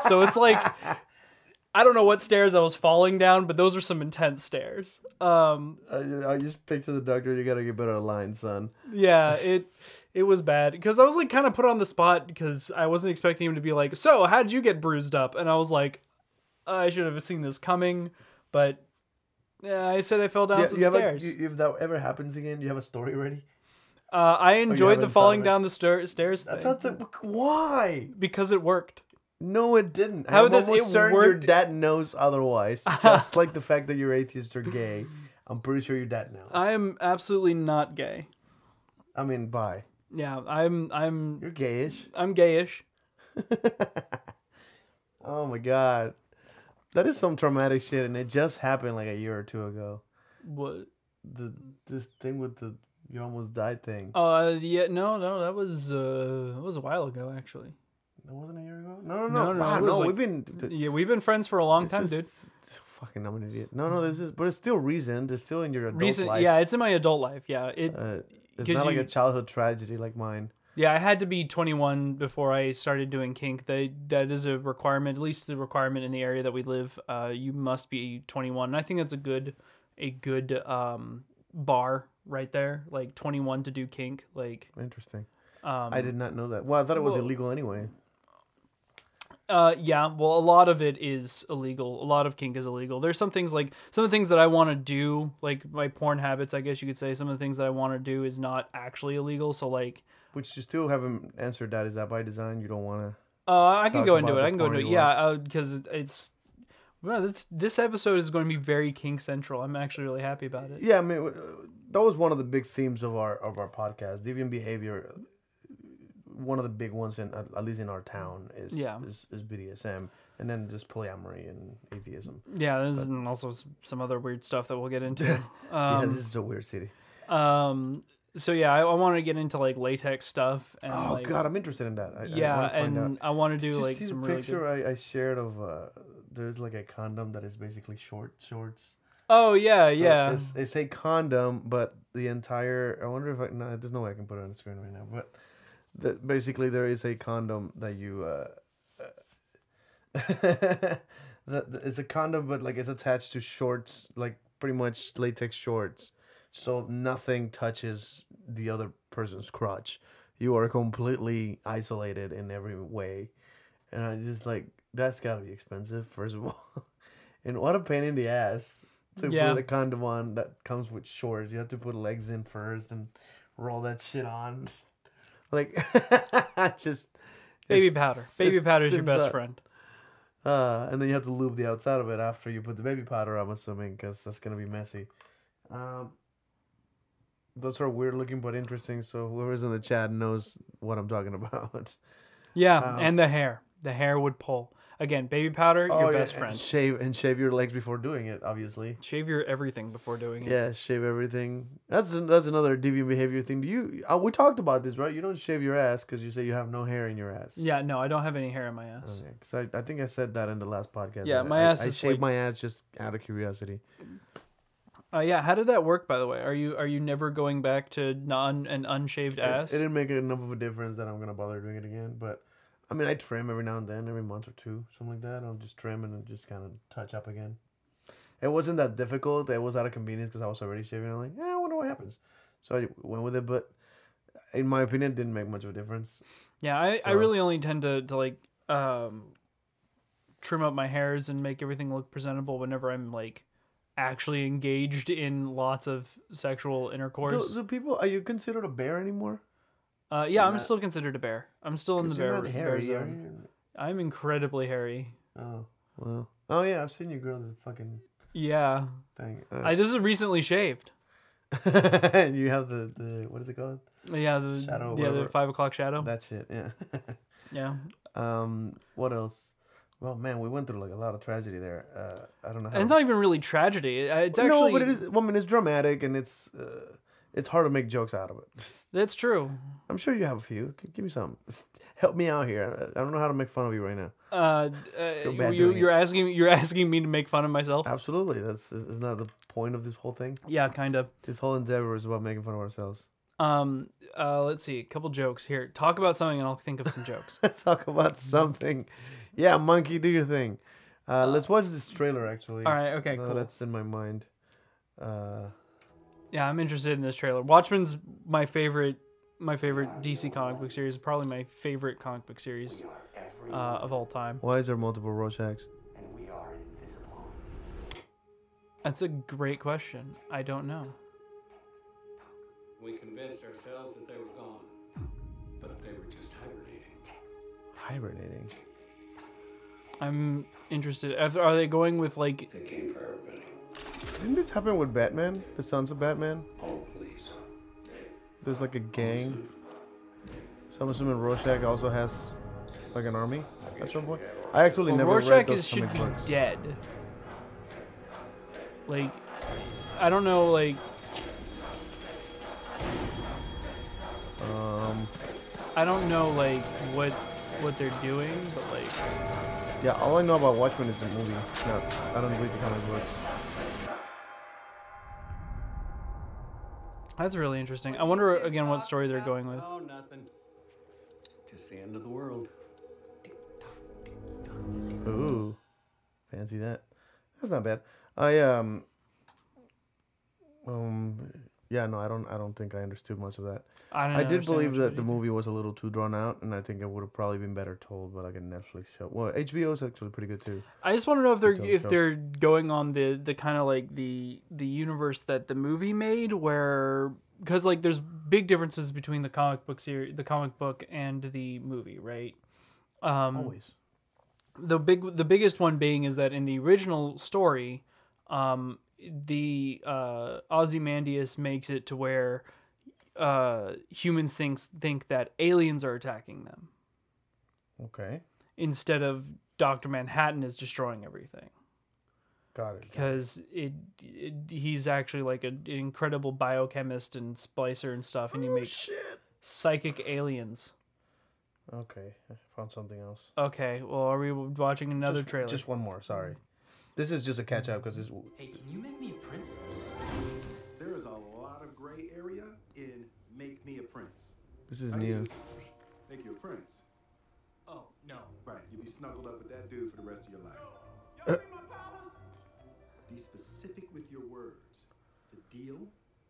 so it's like I don't know what stairs I was falling down, but those are some intense stairs. Um I, I just picture the doctor. You gotta get better line, son. yeah, it it was bad because I was like kind of put on the spot because I wasn't expecting him to be like, "So, how did you get bruised up?" And I was like, I should have seen this coming, but yeah, I said I fell down Yeah, some you have a- stairs. you- if that ever happens again, you have a story ready. uh, I enjoyed the falling thought of it? down the stair- stairs That's thing not the why. because it worked. No, it didn't. How I'm does almost it certain your worked? dad knows otherwise. Just like the fact that you're atheist or gay. I'm pretty sure your dad knows. I am absolutely not gay. I mean, bye. Yeah, I'm I'm You're gayish. I'm gayish. Oh my god, that is some traumatic shit, and it just happened like a year or two ago. What? The this thing with the you almost died thing. Uh, yeah, no, no, that was uh, that was a while ago actually. That wasn't a year ago. No, no, No, no. no, Wow, it was no, like- we've been. Yeah, we've been friends for a long this time, is- dude. Fucking, I'm an idiot. No, no, this is, but it's still recent. It's still in your adult Recent, life. yeah, it's in my adult life. Yeah, it. Uh, it's 'cause not like you- a childhood tragedy like mine. Yeah, I had to be 21 before I started doing kink. They, that is a requirement, at least the requirement in the area that we live. Uh, you must be 21. And I think that's a good, a good um, bar right there. Like 21 to do kink. Like, Interesting. um, I did not know that. Well, I thought it was well- illegal anyway. Uh, yeah. Well, a lot of it is illegal. A lot of kink is illegal. There's some things like some of the things that I want to do, like my porn habits. I guess you could say some of the things that I want to do is not actually illegal. So like, Which you still haven't answered that. Is that by design? You don't want to. Uh, I can go into it. I can go into it. Yeah, because it's well, this this episode is going to be very kink central. I'm actually really happy about it. Yeah, I mean, uh, that was one of the big themes of our of our podcast. Deviant behavior. One of the big ones in at least in our town is Yeah. is, is BDSM, and then just polyamory and atheism. Yeah, there's and also some other weird stuff that we'll get into. yeah, Um, this is a weird city. um, so yeah, I, I want to get into like latex stuff and Oh like, God, I'm interested in that. I, I yeah, find and out. I want to Did do you like see some the really picture good. I, I shared of uh, there's like a condom that is basically short shorts. Oh yeah, So yeah. It's, it's a condom, but the entire. I wonder if I. No, there's no way I can put it on the screen right now. But the, basically, there is a condom that you. Uh, that that is a condom, but like it's attached to shorts, like pretty much latex shorts, so nothing touches the other person's crotch. You are completely isolated in every way, and I just like that's got to be expensive. First of all, and what a pain in the ass to Yeah. put a condom on that comes with shorts. You have to put legs in first and roll that shit on. Like, just Baby powder. Baby powder is your best up. friend. Uh, and then you have to lube the outside of it after you put the baby powder. I'm assuming because that's gonna be messy. Um, those are weird looking but interesting. So whoever's in the chat knows what I'm talking about. Yeah, Um, and the hair. The hair would pull. Again, baby powder, Oh, your yeah, best and friend. Shave and shave your legs before doing it. Obviously. Shave your everything before doing it. Yeah, shave everything. That's that's another deviant behavior thing. Do you? Uh, we talked about this, right? You don't shave your ass because you say you have no hair in your ass. Yeah, no, I don't have any hair in my ass. Okay, 'cause I, I think I said that in the last podcast. Yeah, my I, ass I is shaved like- my ass just out of curiosity. Uh, yeah, how did that work, by the way? Are you are you never going back to non and unshaved It, ass? it didn't make enough of a difference that I'm gonna bother doing it again. But I mean, I trim every now and then, every month or two, something like that. I'll just trim and just kind of touch up again. It wasn't that difficult. It was out of convenience because I was already shaving. I'm like, yeah, I wonder what happens. So I went with it, but in my opinion, it didn't make much of a difference. yeah, I, I really only tend to, to like um trim up my hairs and make everything look presentable whenever I'm like actually engaged in lots of sexual Do, intercourse. do people are you considered a bear anymore? Uh, yeah, I'm not- still considered a bear. I'm still in the 'Cause you're bear, not bear hairy, are zone. you? I'm incredibly hairy. Oh well. Oh yeah, I've seen you grow the fucking Yeah, thing. I this is recently shaved. and you have the, the what is it called? Yeah, the Shadow, yeah the whatever. five o'clock shadow. That shit. Yeah. yeah, um. What else? Well, man, we went through like a lot of tragedy there. Uh, I don't know how. And it's not even really tragedy. uh, It's actually no, but it is. Well, I mean, it's dramatic and it's uh, it's hard to make jokes out of it. That's true. I'm sure you have a few. Give me some. Help me out here. I don't know how to make fun of you right now. Uh, uh, you, you're asking you're asking me to make fun of myself. Absolutely, that's isn't that the point of this whole thing? Yeah, kind of. This whole endeavor is about making fun of ourselves. Um, uh, let's see, a couple jokes here. Talk about something, and I'll think of some jokes. Talk about something. Yeah, monkey, do your thing. Uh, let's watch this trailer. Actually, All right, okay, Now cool. That's in my mind. Uh, Yeah, I'm interested in this trailer. Watchmen's my favorite, my favorite DC comic book series. Probably my favorite comic book series uh, of all time. why is there multiple Rorschachs? That's a great question. I don't know. We convinced ourselves that they were gone, but they were just hibernating. Hibernating. I'm interested. Are are they going with like? They came for everybody. Didn't this happen with Batman? The Sons of Batman? Oh, please. There's like a gang. So I'm assuming Rorschach also has like an army at some point. I actually Well, never read Rorschach those is, should comic be books. dead. Like, I don't know. Like, Um, I don't know like what what they're doing, but like, yeah, all I know about Watchmen is the movie. Not, I don't read the comic books. That's really interesting. I wonder again what story they're going with. Oh, nothing. Just the end of the world. Ooh, fancy that. That's not bad. I um, um, yeah, no, I don't, I don't think I understood much of that. I I did believe that the movie was a little too drawn out, and I think it would have probably been better told by like a Netflix show. Well, HBO is actually pretty good too. I just want to know if they're if show. they're going on the the kind of like the the universe that the movie made, where because like there's big differences between the comic book series, the comic book, and the movie, right? Um, Always. the big the biggest one being is that in the original story um the uh ozymandias makes it to where uh humans thinks think that aliens are attacking them Okay, instead of dr manhattan is destroying everything got it. because it, it he's actually like a, an incredible biochemist and splicer and stuff and he Oh, makes shit. psychic aliens Okay, I found something else. okay well are we watching another just, trailer Just one more. Sorry. This is just a catch up because this. Hey, can you make me a prince? There is a lot of gray area in Make Me a Prince. This is I can new. just Make you a prince. Oh, no. Right, you'll be snuggled up with that dude for the rest of your life. Uh. Be specific with your words. The deal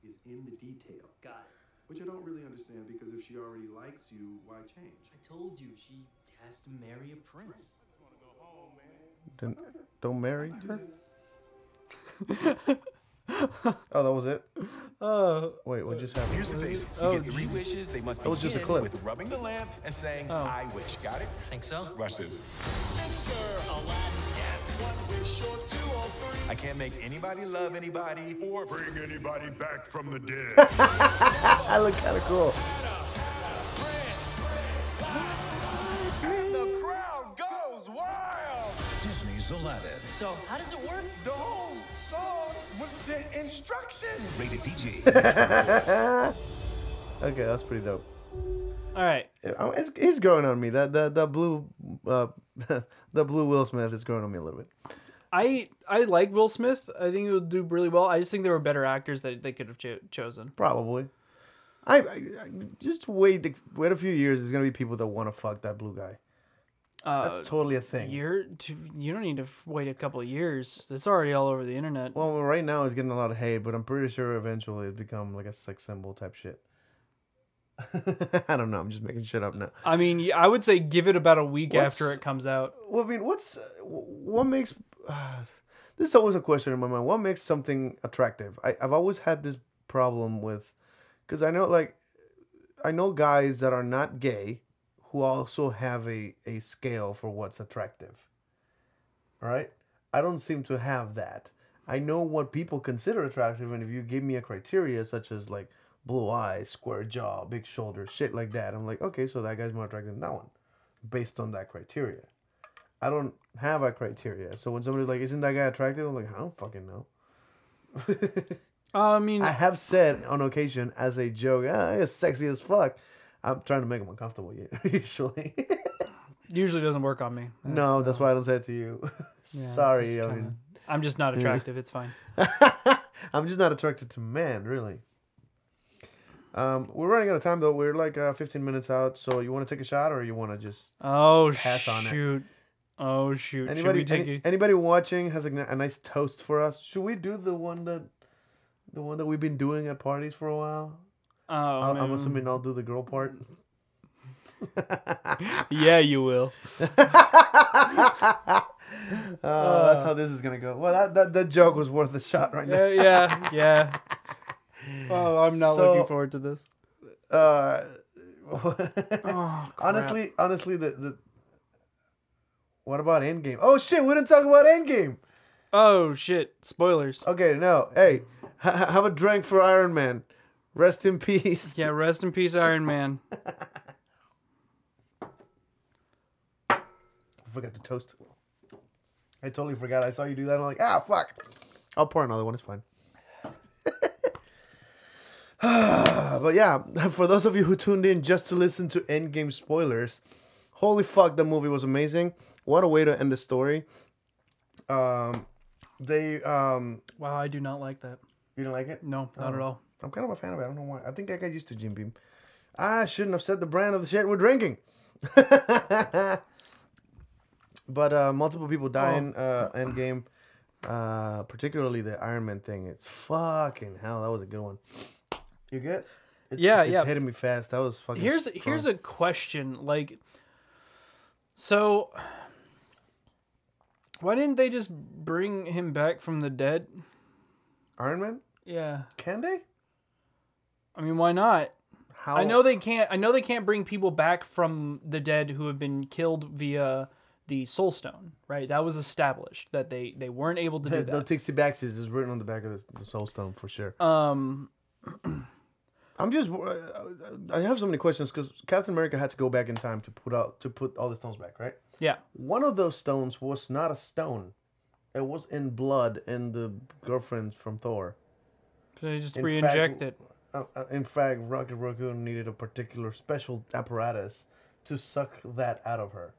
is in the detail. Got it. Which I don't really understand because if she already likes you, why change? I told you she has to marry a prince. Then don't marry her. oh, that was it. oh Wait, what just happened? Here's the basics. Oh, get three Jesus. wishes. They must That was just a clip. with rubbing the lamp and saying, Oh. I wish. Got it? Think so? Watch this. I can't make anybody love anybody or bring anybody back from the dead. I look kind of cool. So, how does it work? The whole song was the instruction. Rated PG. Okay, that's pretty dope. all right Yeah, it's, he's growing on me. That that that blue, uh, the blue Will Smith is growing on me a little bit. I I like Will Smith. I think he would do really well. I just think there were better actors that they could have cho- chosen. Probably. I, I, I just wait. The, wait a few years. There's gonna be people that want to fuck that blue guy. Uh, That's totally a thing. You're you don't need to wait a couple of years. It's already all over the internet. Well, right now it's getting a lot of hate, but I'm pretty sure eventually it become like a sex symbol type shit. I don't know. I'm just making shit up now. I mean, I would say give it about a week What's- after it comes out. Well, I mean, what's uh, what makes uh, this is always a question in my mind. What makes something attractive? I, I've always had this problem with because I know like I know guys that are not gay who also have a a scale for what's attractive. Right? I don't seem to have that. I know what people consider attractive, and if you give me a criteria such as like blue eyes, square jaw, big shoulders, shit like that, I'm like, okay, so that guy's more attractive than that one, based on that criteria. I don't have a criteria. So when somebody's like, "Isn't that guy attractive?" I'm like, I don't fucking know. I mean, I have said on occasion as a joke, "Ah, he's sexy as fuck." I'm trying to make him uncomfortable. Usually, usually doesn't work on me. no, that's why I don't say it to you. Yeah, Sorry, I mean, I'm just not attractive. It's fine. I'm just not attracted to men, really. Um, we're running out of time though. We're like uh, 15 minutes out. So you want to take a shot, or you want to just Oh pass on it? shoot! Oh shoot! Anybody, we take any- a- anybody watching has a nice toast for us. Should we do the one that, the one that we've been doing at parties for a while? Oh, I'm assuming I'll do the girl part. yeah, you will. Uh, that's how this is gonna go. Well, that, that that joke was worth a shot right now. Yeah, yeah, yeah. Oh, I'm not So- looking forward to this. Uh, Oh, honestly, honestly, the the. What about Endgame? Oh shit, we didn't talk about Endgame. Oh shit! Spoilers. Okay, no, hey, ha- have a drink for Iron Man. Rest in peace. Yeah, rest in peace, Iron Man. I forgot to toast. I totally forgot. I saw you do that. I'm like, ah, fuck. I'll pour another one. It's fine. but yeah, for those of you who tuned in just to listen to Endgame spoilers, holy fuck, the movie was amazing. What a way to end the story. Um, they um, Wow, I do not like that. you didn't like it? No, not at Oh. all. I'm kind of a fan of it. I don't know why. I think I got used to Jim Beam. I shouldn't have said the brand of the shit we're drinking. but uh, multiple people die in uh, Endgame. Uh, particularly the Iron Man thing. It's fucking hell. That was a good one. You good? It's, Yeah, it's yeah. hitting me fast. That was fucking. Here's strong. here's a question. Like, so why didn't they just bring him back from the dead? Iron Man. Yeah. Can they? I mean, why not? How? I know they can't. I know they can't bring people back from the dead who have been killed via the Soul Stone, right? That was established that they they weren't able to do The, the that. Tixie Baxters is written on the back of the, the Soul Stone for sure. Um, I'm just. uh, I have so many questions because Captain America had to go back in time to put out to put all the stones back, right? yeah. One of those stones was not a stone. It was in blood in the girlfriend from Thor. So they just In re-inject fact, it. Uh, uh, in fact, Rocket Raccoon needed a particular special apparatus to suck that out of her.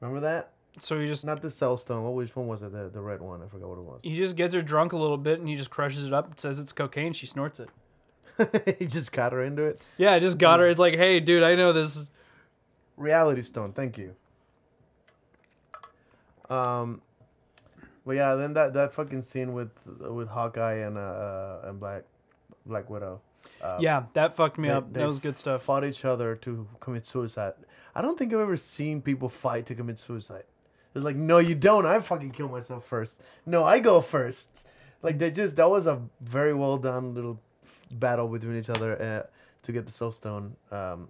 Remember that? So he just Not the soul stone. What which one was it? The, the red one. I forgot what it was. he just gets her drunk a little bit and he just crushes it up. and Says it's cocaine. She snorts it. he just got her into it. Yeah, I just got her. It's like, hey, dude, I know this. Reality Stone. Thank you. Um, but yeah, then that that fucking scene with with Hawkeye and uh, uh and Black Black Widow. Uh, yeah, that fucked me they- up. they That was good stuff. Fought each other to commit suicide. I don't think I've ever seen people fight to commit suicide. They're like, no, you don't. I fucking kill myself first. No, I go first. Like they just that was a very well done little battle between each other uh, to get the Soul Stone. Um,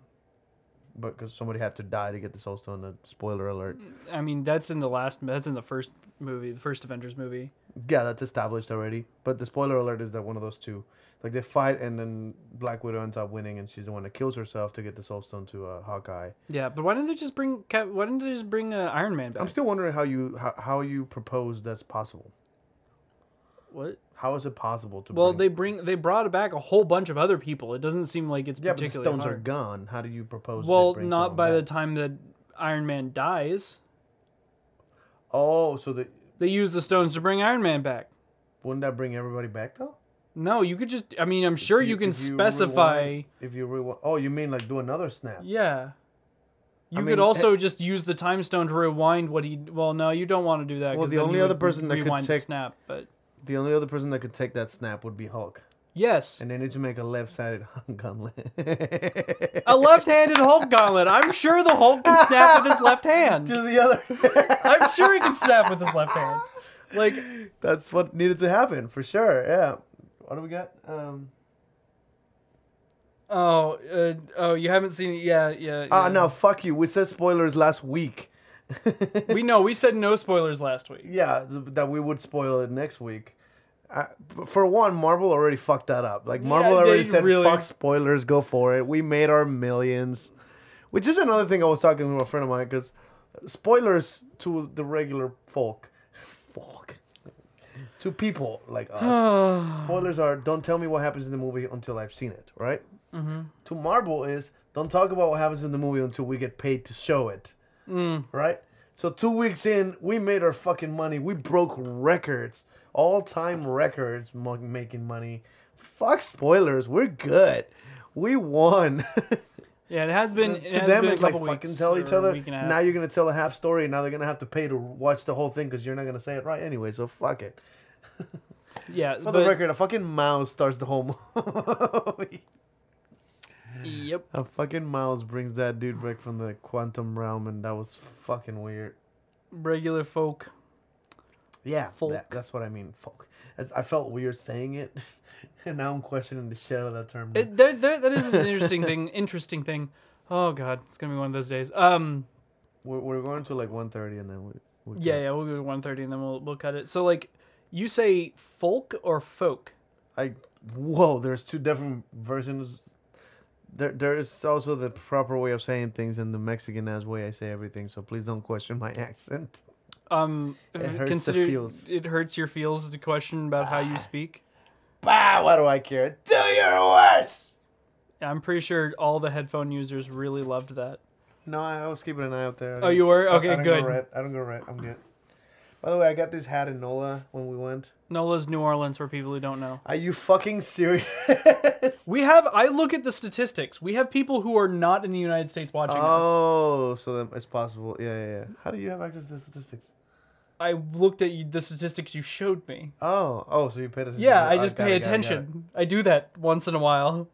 but because somebody had to die to get the Soul Stone. Uh, spoiler alert. I mean, that's in the last. That's in the first movie, the first Avengers movie. Yeah, that's established already. But the spoiler alert is that one of those two, like they fight and then Black Widow ends up winning, and she's the one that kills herself to get the Soul Stone to uh, Hawkeye. Yeah, but why didn't they just bring? Cap- Why didn't they just bring uh, Iron Man back? I'm still wondering how you how, how you propose that's possible. what? How is it possible to? Well, bring... they bring they brought back a whole bunch of other people. It doesn't seem like it's yeah, but the stones are gone. How do you propose? Well, not by the time that Iron Man dies. Oh, so they They use the stones to bring Iron Man back. wouldn't that bring everybody back though? No, you could just. I mean, I'm sure you, can if specify. rewind- if you rewind, oh, you mean like do another snap? Yeah. You I could mean, also eh just use the time stone to rewind what he. Well, no, you don't want to do that. Well, the only other person that could take- snap, but The only other person that could take that snap would be Hulk, yes, and they need to make a left-sided Hulk gauntlet. a left-handed Hulk gauntlet. I'm sure the Hulk can snap with his left hand. to the other. I'm sure he can snap with his left hand. Like, That's what needed to happen for sure. Yeah. What do we got? Um. oh, uh, oh, you haven't seen it? Yeah, yeah. Ah, yeah. no, fuck you. We said spoilers last week. We know. We said no spoilers last week. Yeah, that we would spoil it next week. Uh, for one, Marvel already fucked that up. Like Marvel Yeah, already said, really- "Fuck spoilers, go for it." We made our millions, which is another thing I was talking to a friend of mine because spoilers to the regular. Folk. To people like us. spoilers are don't tell me what happens in the movie until I've seen it, right? Mm-hmm. To Marvel is don't talk about what happens in the movie until we get paid to show it. Mm. Right? So two weeks in, we made our fucking money. We broke records, all time records, mo- making money. Fuck spoilers. We're good. We won. Yeah, it has been. It to has them, been it's like fucking tell each other. week and a half. Now you're gonna tell a half story. Now they're gonna have to pay to watch the whole thing because you're not gonna say it right anyway. So fuck it. Yeah, For but, the record, a fucking mouse starts the whole movie. Yep. A fucking mouse brings that dude back from the quantum realm, and that was fucking weird. regular folk. Yeah, Folk. that- that's what I mean. Folk. As I felt weird saying it, and now I'm questioning the shit out of that term. It, there, there, that is an interesting thing. Interesting thing. Oh god, it's gonna be one of those days. Um, we're, we're going to like 1.30 and then we. we yeah, yeah, we'll go to one thirty and then we'll we'll cut it. So like, you say folk or folk? I whoa, there's two different versions. There, there is also the proper way of saying things and the Mexican as way I say everything. So please don't question my accent. Um, It hurts the consider feels. it hurts your feels to question about how you speak. Bah, what do I care? Do your worst. I'm pretty sure all the headphone users really loved that. No, I was keeping an eye out there. I Oh, you were? I- Okay, I don't good. Go red. I don't go red. I'm good. By the way, I got this hat in NOLA when we went. Nola's New Orleans for people who don't know. Are you fucking serious? We have I look at the statistics. We have people who are not in the United States watching us. Oh, so then it's possible. Yeah, yeah, yeah. How do you have access to the statistics? I looked at you, the statistics you showed me. Oh, oh, so you paid attention. Yeah, I just pay it, got it, it. attention. I do that once in a while.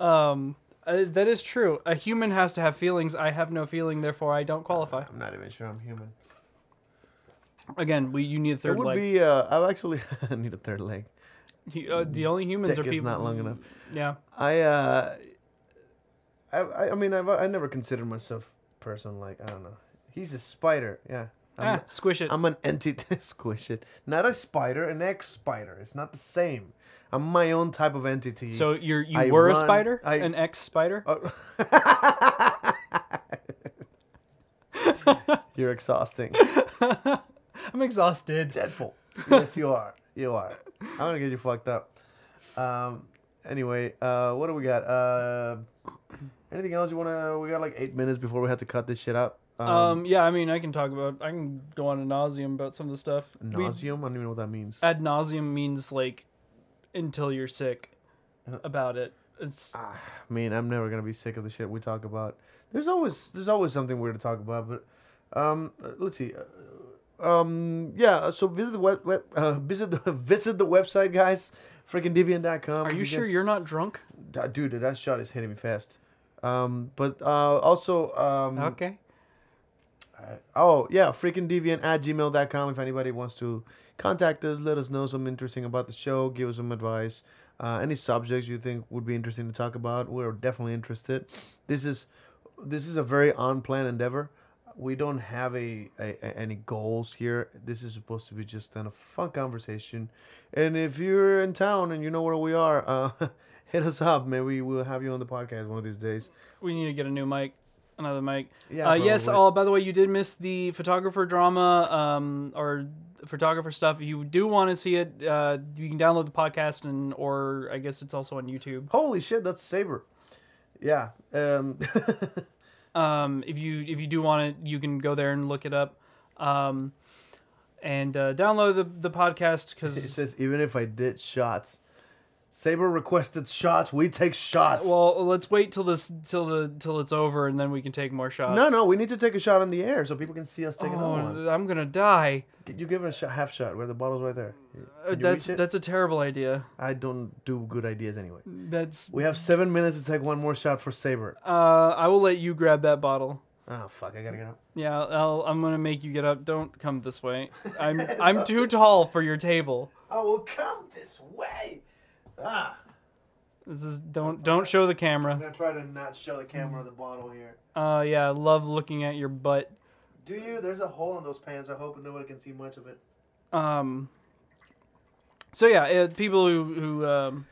Um, uh, that is true. A human has to have feelings. I have no feeling, therefore I don't qualify. I'm not even sure I'm human. Again, we you need a third. It would leg. be. Uh, I actually need a third leg. He- uh, the only humans Dick are is people. not long enough. Yeah. I uh, I I, mean I've I never considered myself a person like I don't know. He's a spider. Yeah. Ah, squish it. I'm an entity. squish it. Not a spider. An ex spider. It's not the same. I'm my own type of entity. So you're you I were a spider, I- an ex spider. Oh. You're exhausting. I'm exhausted. Deadpool. Yes, you are. You are. I'm gonna get you fucked up. Um. Anyway, uh, what do we got? Uh, anything else you wanna? We got like eight minutes before we have to cut this shit out. Um, yeah, I mean, I can talk about, I can go on ad nauseam about some of the stuff. We- nauseam. I don't even know what that means. ad nauseam means like until you're sick Uh, about it. It's I mean, I'm never gonna be sick of the shit we talk about. There's always there's always something weird to talk about, but um, uh, let's see. Uh, um, yeah. So visit the web, web uh, visit the visit the website, guys. Freaking deviant.com. Are If you sure guys- you're not drunk? Dude? That shot is hitting me fast. Um, but uh, also um, Okay. Oh, yeah, freaking deviant at gmail.com if anybody wants to contact us, let us know something interesting about the show, give us some advice. Uh, any subjects you think would be interesting to talk about, we're definitely interested. This is this is a very on plan endeavor. We don't have a, a, any goals here. This is supposed to be just kind of fun conversation. And if you're in town and you know where we are, uh, hit us up. Maybe we'll have you on the podcast one of these days. We need to get a new mic, another mic. Yeah, Uh, yes. Oh, by the way, you did miss the photographer drama, um, or photographer stuff. If you do want to see it, uh, you can download the podcast and, or I guess it's also on YouTube. Holy shit, that's Saber. Yeah. Um, Um, if you if you do want it, you can go there and look it up, um, and uh, download the the podcast It because says even if I did shots, Saber requested shots. We take shots. well, let's wait till this till the till it's over and then we can take more shots. no, no, we need to take a shot in the air so people can see us take Oh, one. I'm gonna die. You give it a shot, half shot where the bottle's right there. Uh, that's that's a terrible idea. I don't do good ideas anyway. That's We have seven minutes to take one more shot for Saber. uh, I will let you grab that bottle. Oh fuck! I gotta get up. Yeah, I'll, I'm gonna make you get up. Don't come this way. I'm I'm too tall for your table. I will come this way. Ah, This is don't don't show the camera. I'm camera. gonna try to not show the camera the bottle here. Uh, yeah, I love looking at your butt. Do you? There's a hole in those pants. I hope nobody can see much of it. Um. So yeah, uh, people who who um,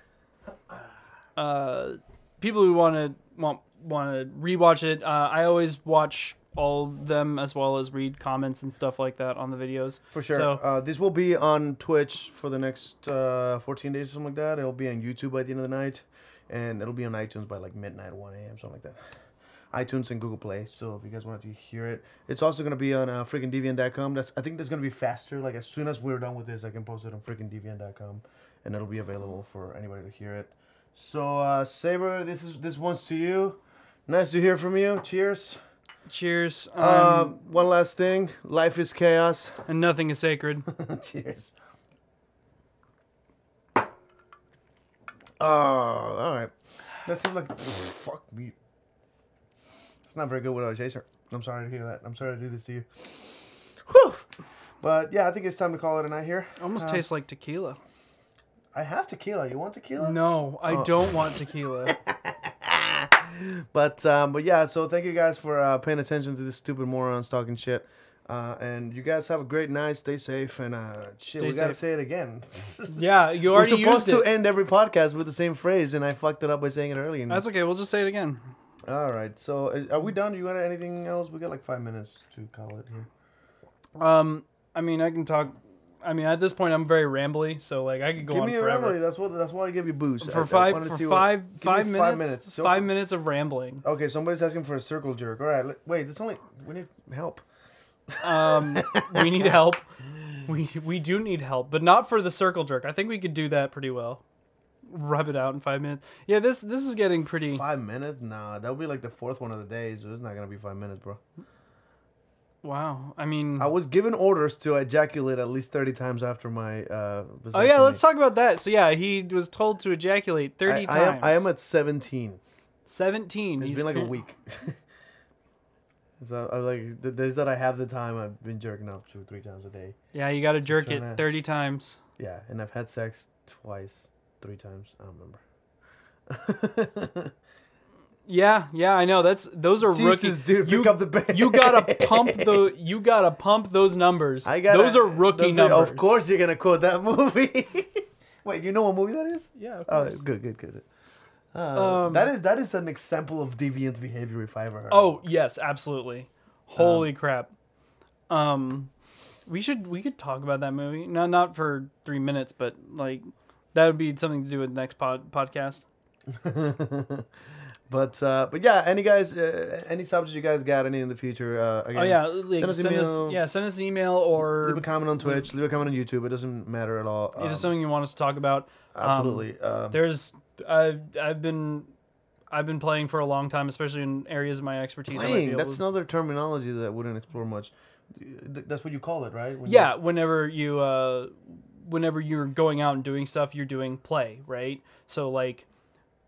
uh, people who want to want want to rewatch it, uh, I always watch all of them as well as read comments and stuff like that on the videos. For sure. So uh, this will be on Twitch for the next uh, 14 days or something like that. It'll be on YouTube by the end of the night, and it'll be on iTunes by like midnight, 1 a.m., something like that. iTunes and Google Play. So if you guys wanted to hear it, it's also gonna be on uh, freakingdeviant.com. That's I think that's gonna be faster. Like as soon as we're done with this, I can post it on freakingdeviant.com, and it'll be available for anybody to hear it. So uh, Saber, this is this one's to you. Nice to hear from you. Cheers. Cheers. Um, Um, one last thing. Life is chaos. and nothing is sacred. Cheers. Oh, all right. That seems like fuck me. It's not very good without a chaser. I'm sorry to hear that. I'm sorry to do this to you. Whew. But yeah, I think it's time to call it a night here. Almost Uh, tastes like tequila. I have tequila. You want tequila? No, I Oh. don't want tequila. But um, but yeah. So thank you guys for uh, paying attention to this stupid morons talking shit. Uh, and you guys have a great night. Stay safe and uh, shit. Stay we gotta safe. say it again. yeah, you We're supposed to end every podcast with the same phrase, and I fucked it up by saying it early. And That's okay. We'll just say it again. All right. So uh, are we done? Do you want anything else? We got like five minutes to call it here. Um, I mean, I can talk. I mean, at this point, I'm very rambly, so like I could go Give on me a forever. remedy. That's what. That's why I give you boost. I- for I five for what- five five minutes Five minutes. So- five minutes of rambling. Okay. Somebody's asking for a circle jerk. All right. Wait. This only. We need help. Um, we need help. We we do need help, but not for the circle jerk. I think we could do that pretty well. Rub it out in five minutes. Yeah, this this is getting pretty. Five minutes? Nah, that'll be like the fourth one of the day, so it's not gonna be five minutes, bro. Wow. I mean, I was given orders to ejaculate at least thirty times after my. Uh, oh yeah, let's talk about that. So yeah, he was told to ejaculate thirty I, I times. am. I am at seventeen. Seventeen. It's He's been like a week. so I like the days that I have the time, I've been jerking off two, three times a day. Yeah, you got to jerk it to- thirty times. Yeah, and I've had sex twice, three times. I don't remember. Yeah, yeah, I know. That's those are Jesus, rookie. dude, you, pick up the You gotta pump the. You gotta pump those numbers. I got those are rookie those are- numbers. Of course, you're gonna quote that movie. Wait, you know what movie that is? Yeah, of Oh, good, good, good. Uh, Um, that is that is an example of deviant behavior if I ever heard. Oh yes, absolutely. Holy crap. Um, we should we could talk about that movie. Not not for three minutes, but like that would be something to do with next pod podcast. But uh, but yeah, any guys, uh, any subjects you guys got any in the future? Uh, again, oh yeah, like, send us send email. us yeah send us an email or leave a comment on Twitch, leave a comment on YouTube. It doesn't matter at all. if Um, there's something you want us to talk about. um, absolutely. Um, there's I've I've been I've been playing for a long time, especially in areas of my expertise. I might be playing. That's to- another terminology that I wouldn't explore much. That's what you call it, right? When yeah whenever you uh whenever you're going out and doing stuff you're doing play right so like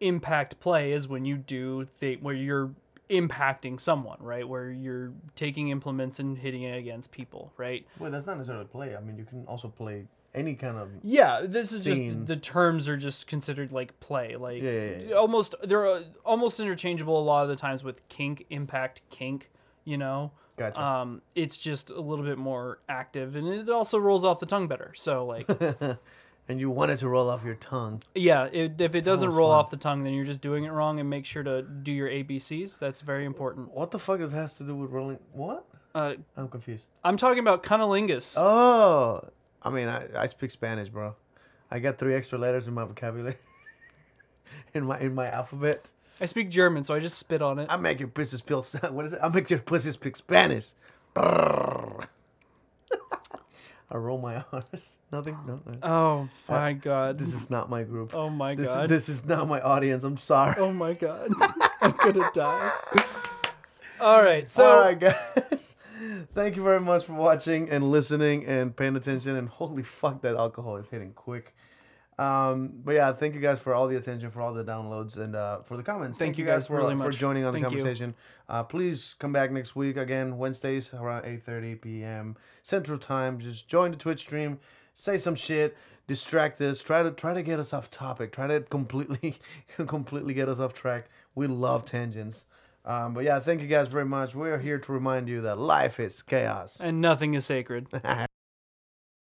impact play is when you do th- where you're impacting someone right where you're taking implements and hitting it against people right Well, that's not necessarily play. I mean, you can also play any kind of. yeah this is Scene. just the terms are just considered like play like Yeah, yeah, yeah. almost they're uh, almost interchangeable a lot of the times with kink impact kink you know Gotcha. um it's just a little bit more active and it also rolls off the tongue better so like and you want it to roll off your tongue. Yeah, it, if it doesn't roll fun. off the tongue, then you're just doing it wrong. And make sure to do your ABCs. That's very important. What the fuck does has to do with rolling? What? Uh, I'm confused. I'm talking about cunnilingus. Oh, I mean, I, I speak Spanish, bro. I got three extra letters in my vocabulary. in my in my alphabet. I speak German, so I just spit on it. I make your pussy spill. What is it? I make your pussy speak Spanish. I roll my R's. Nothing. No. no. Oh my god. This is not my group. Oh my This, god. this is not my audience. I'm sorry. Oh my god. I'm gonna die. All right, so All right, guys. Thank you very much for watching and listening and paying attention. And holy fuck, that alcohol is hitting quick. Um, but yeah, thank you guys for all the attention, for all the downloads, and uh, for the comments. Thank you guys for, really for joining on the Thank you. conversation. Uh, please come back next week again, Wednesdays around 8:30 p.m. Central Time. Just join the Twitch stream, say some shit, distract us, try to try to get us off topic, try to completely completely get us off track. We love tangents. Um, but yeah, thank you guys very much. We're here to remind you that life is chaos. and nothing is sacred.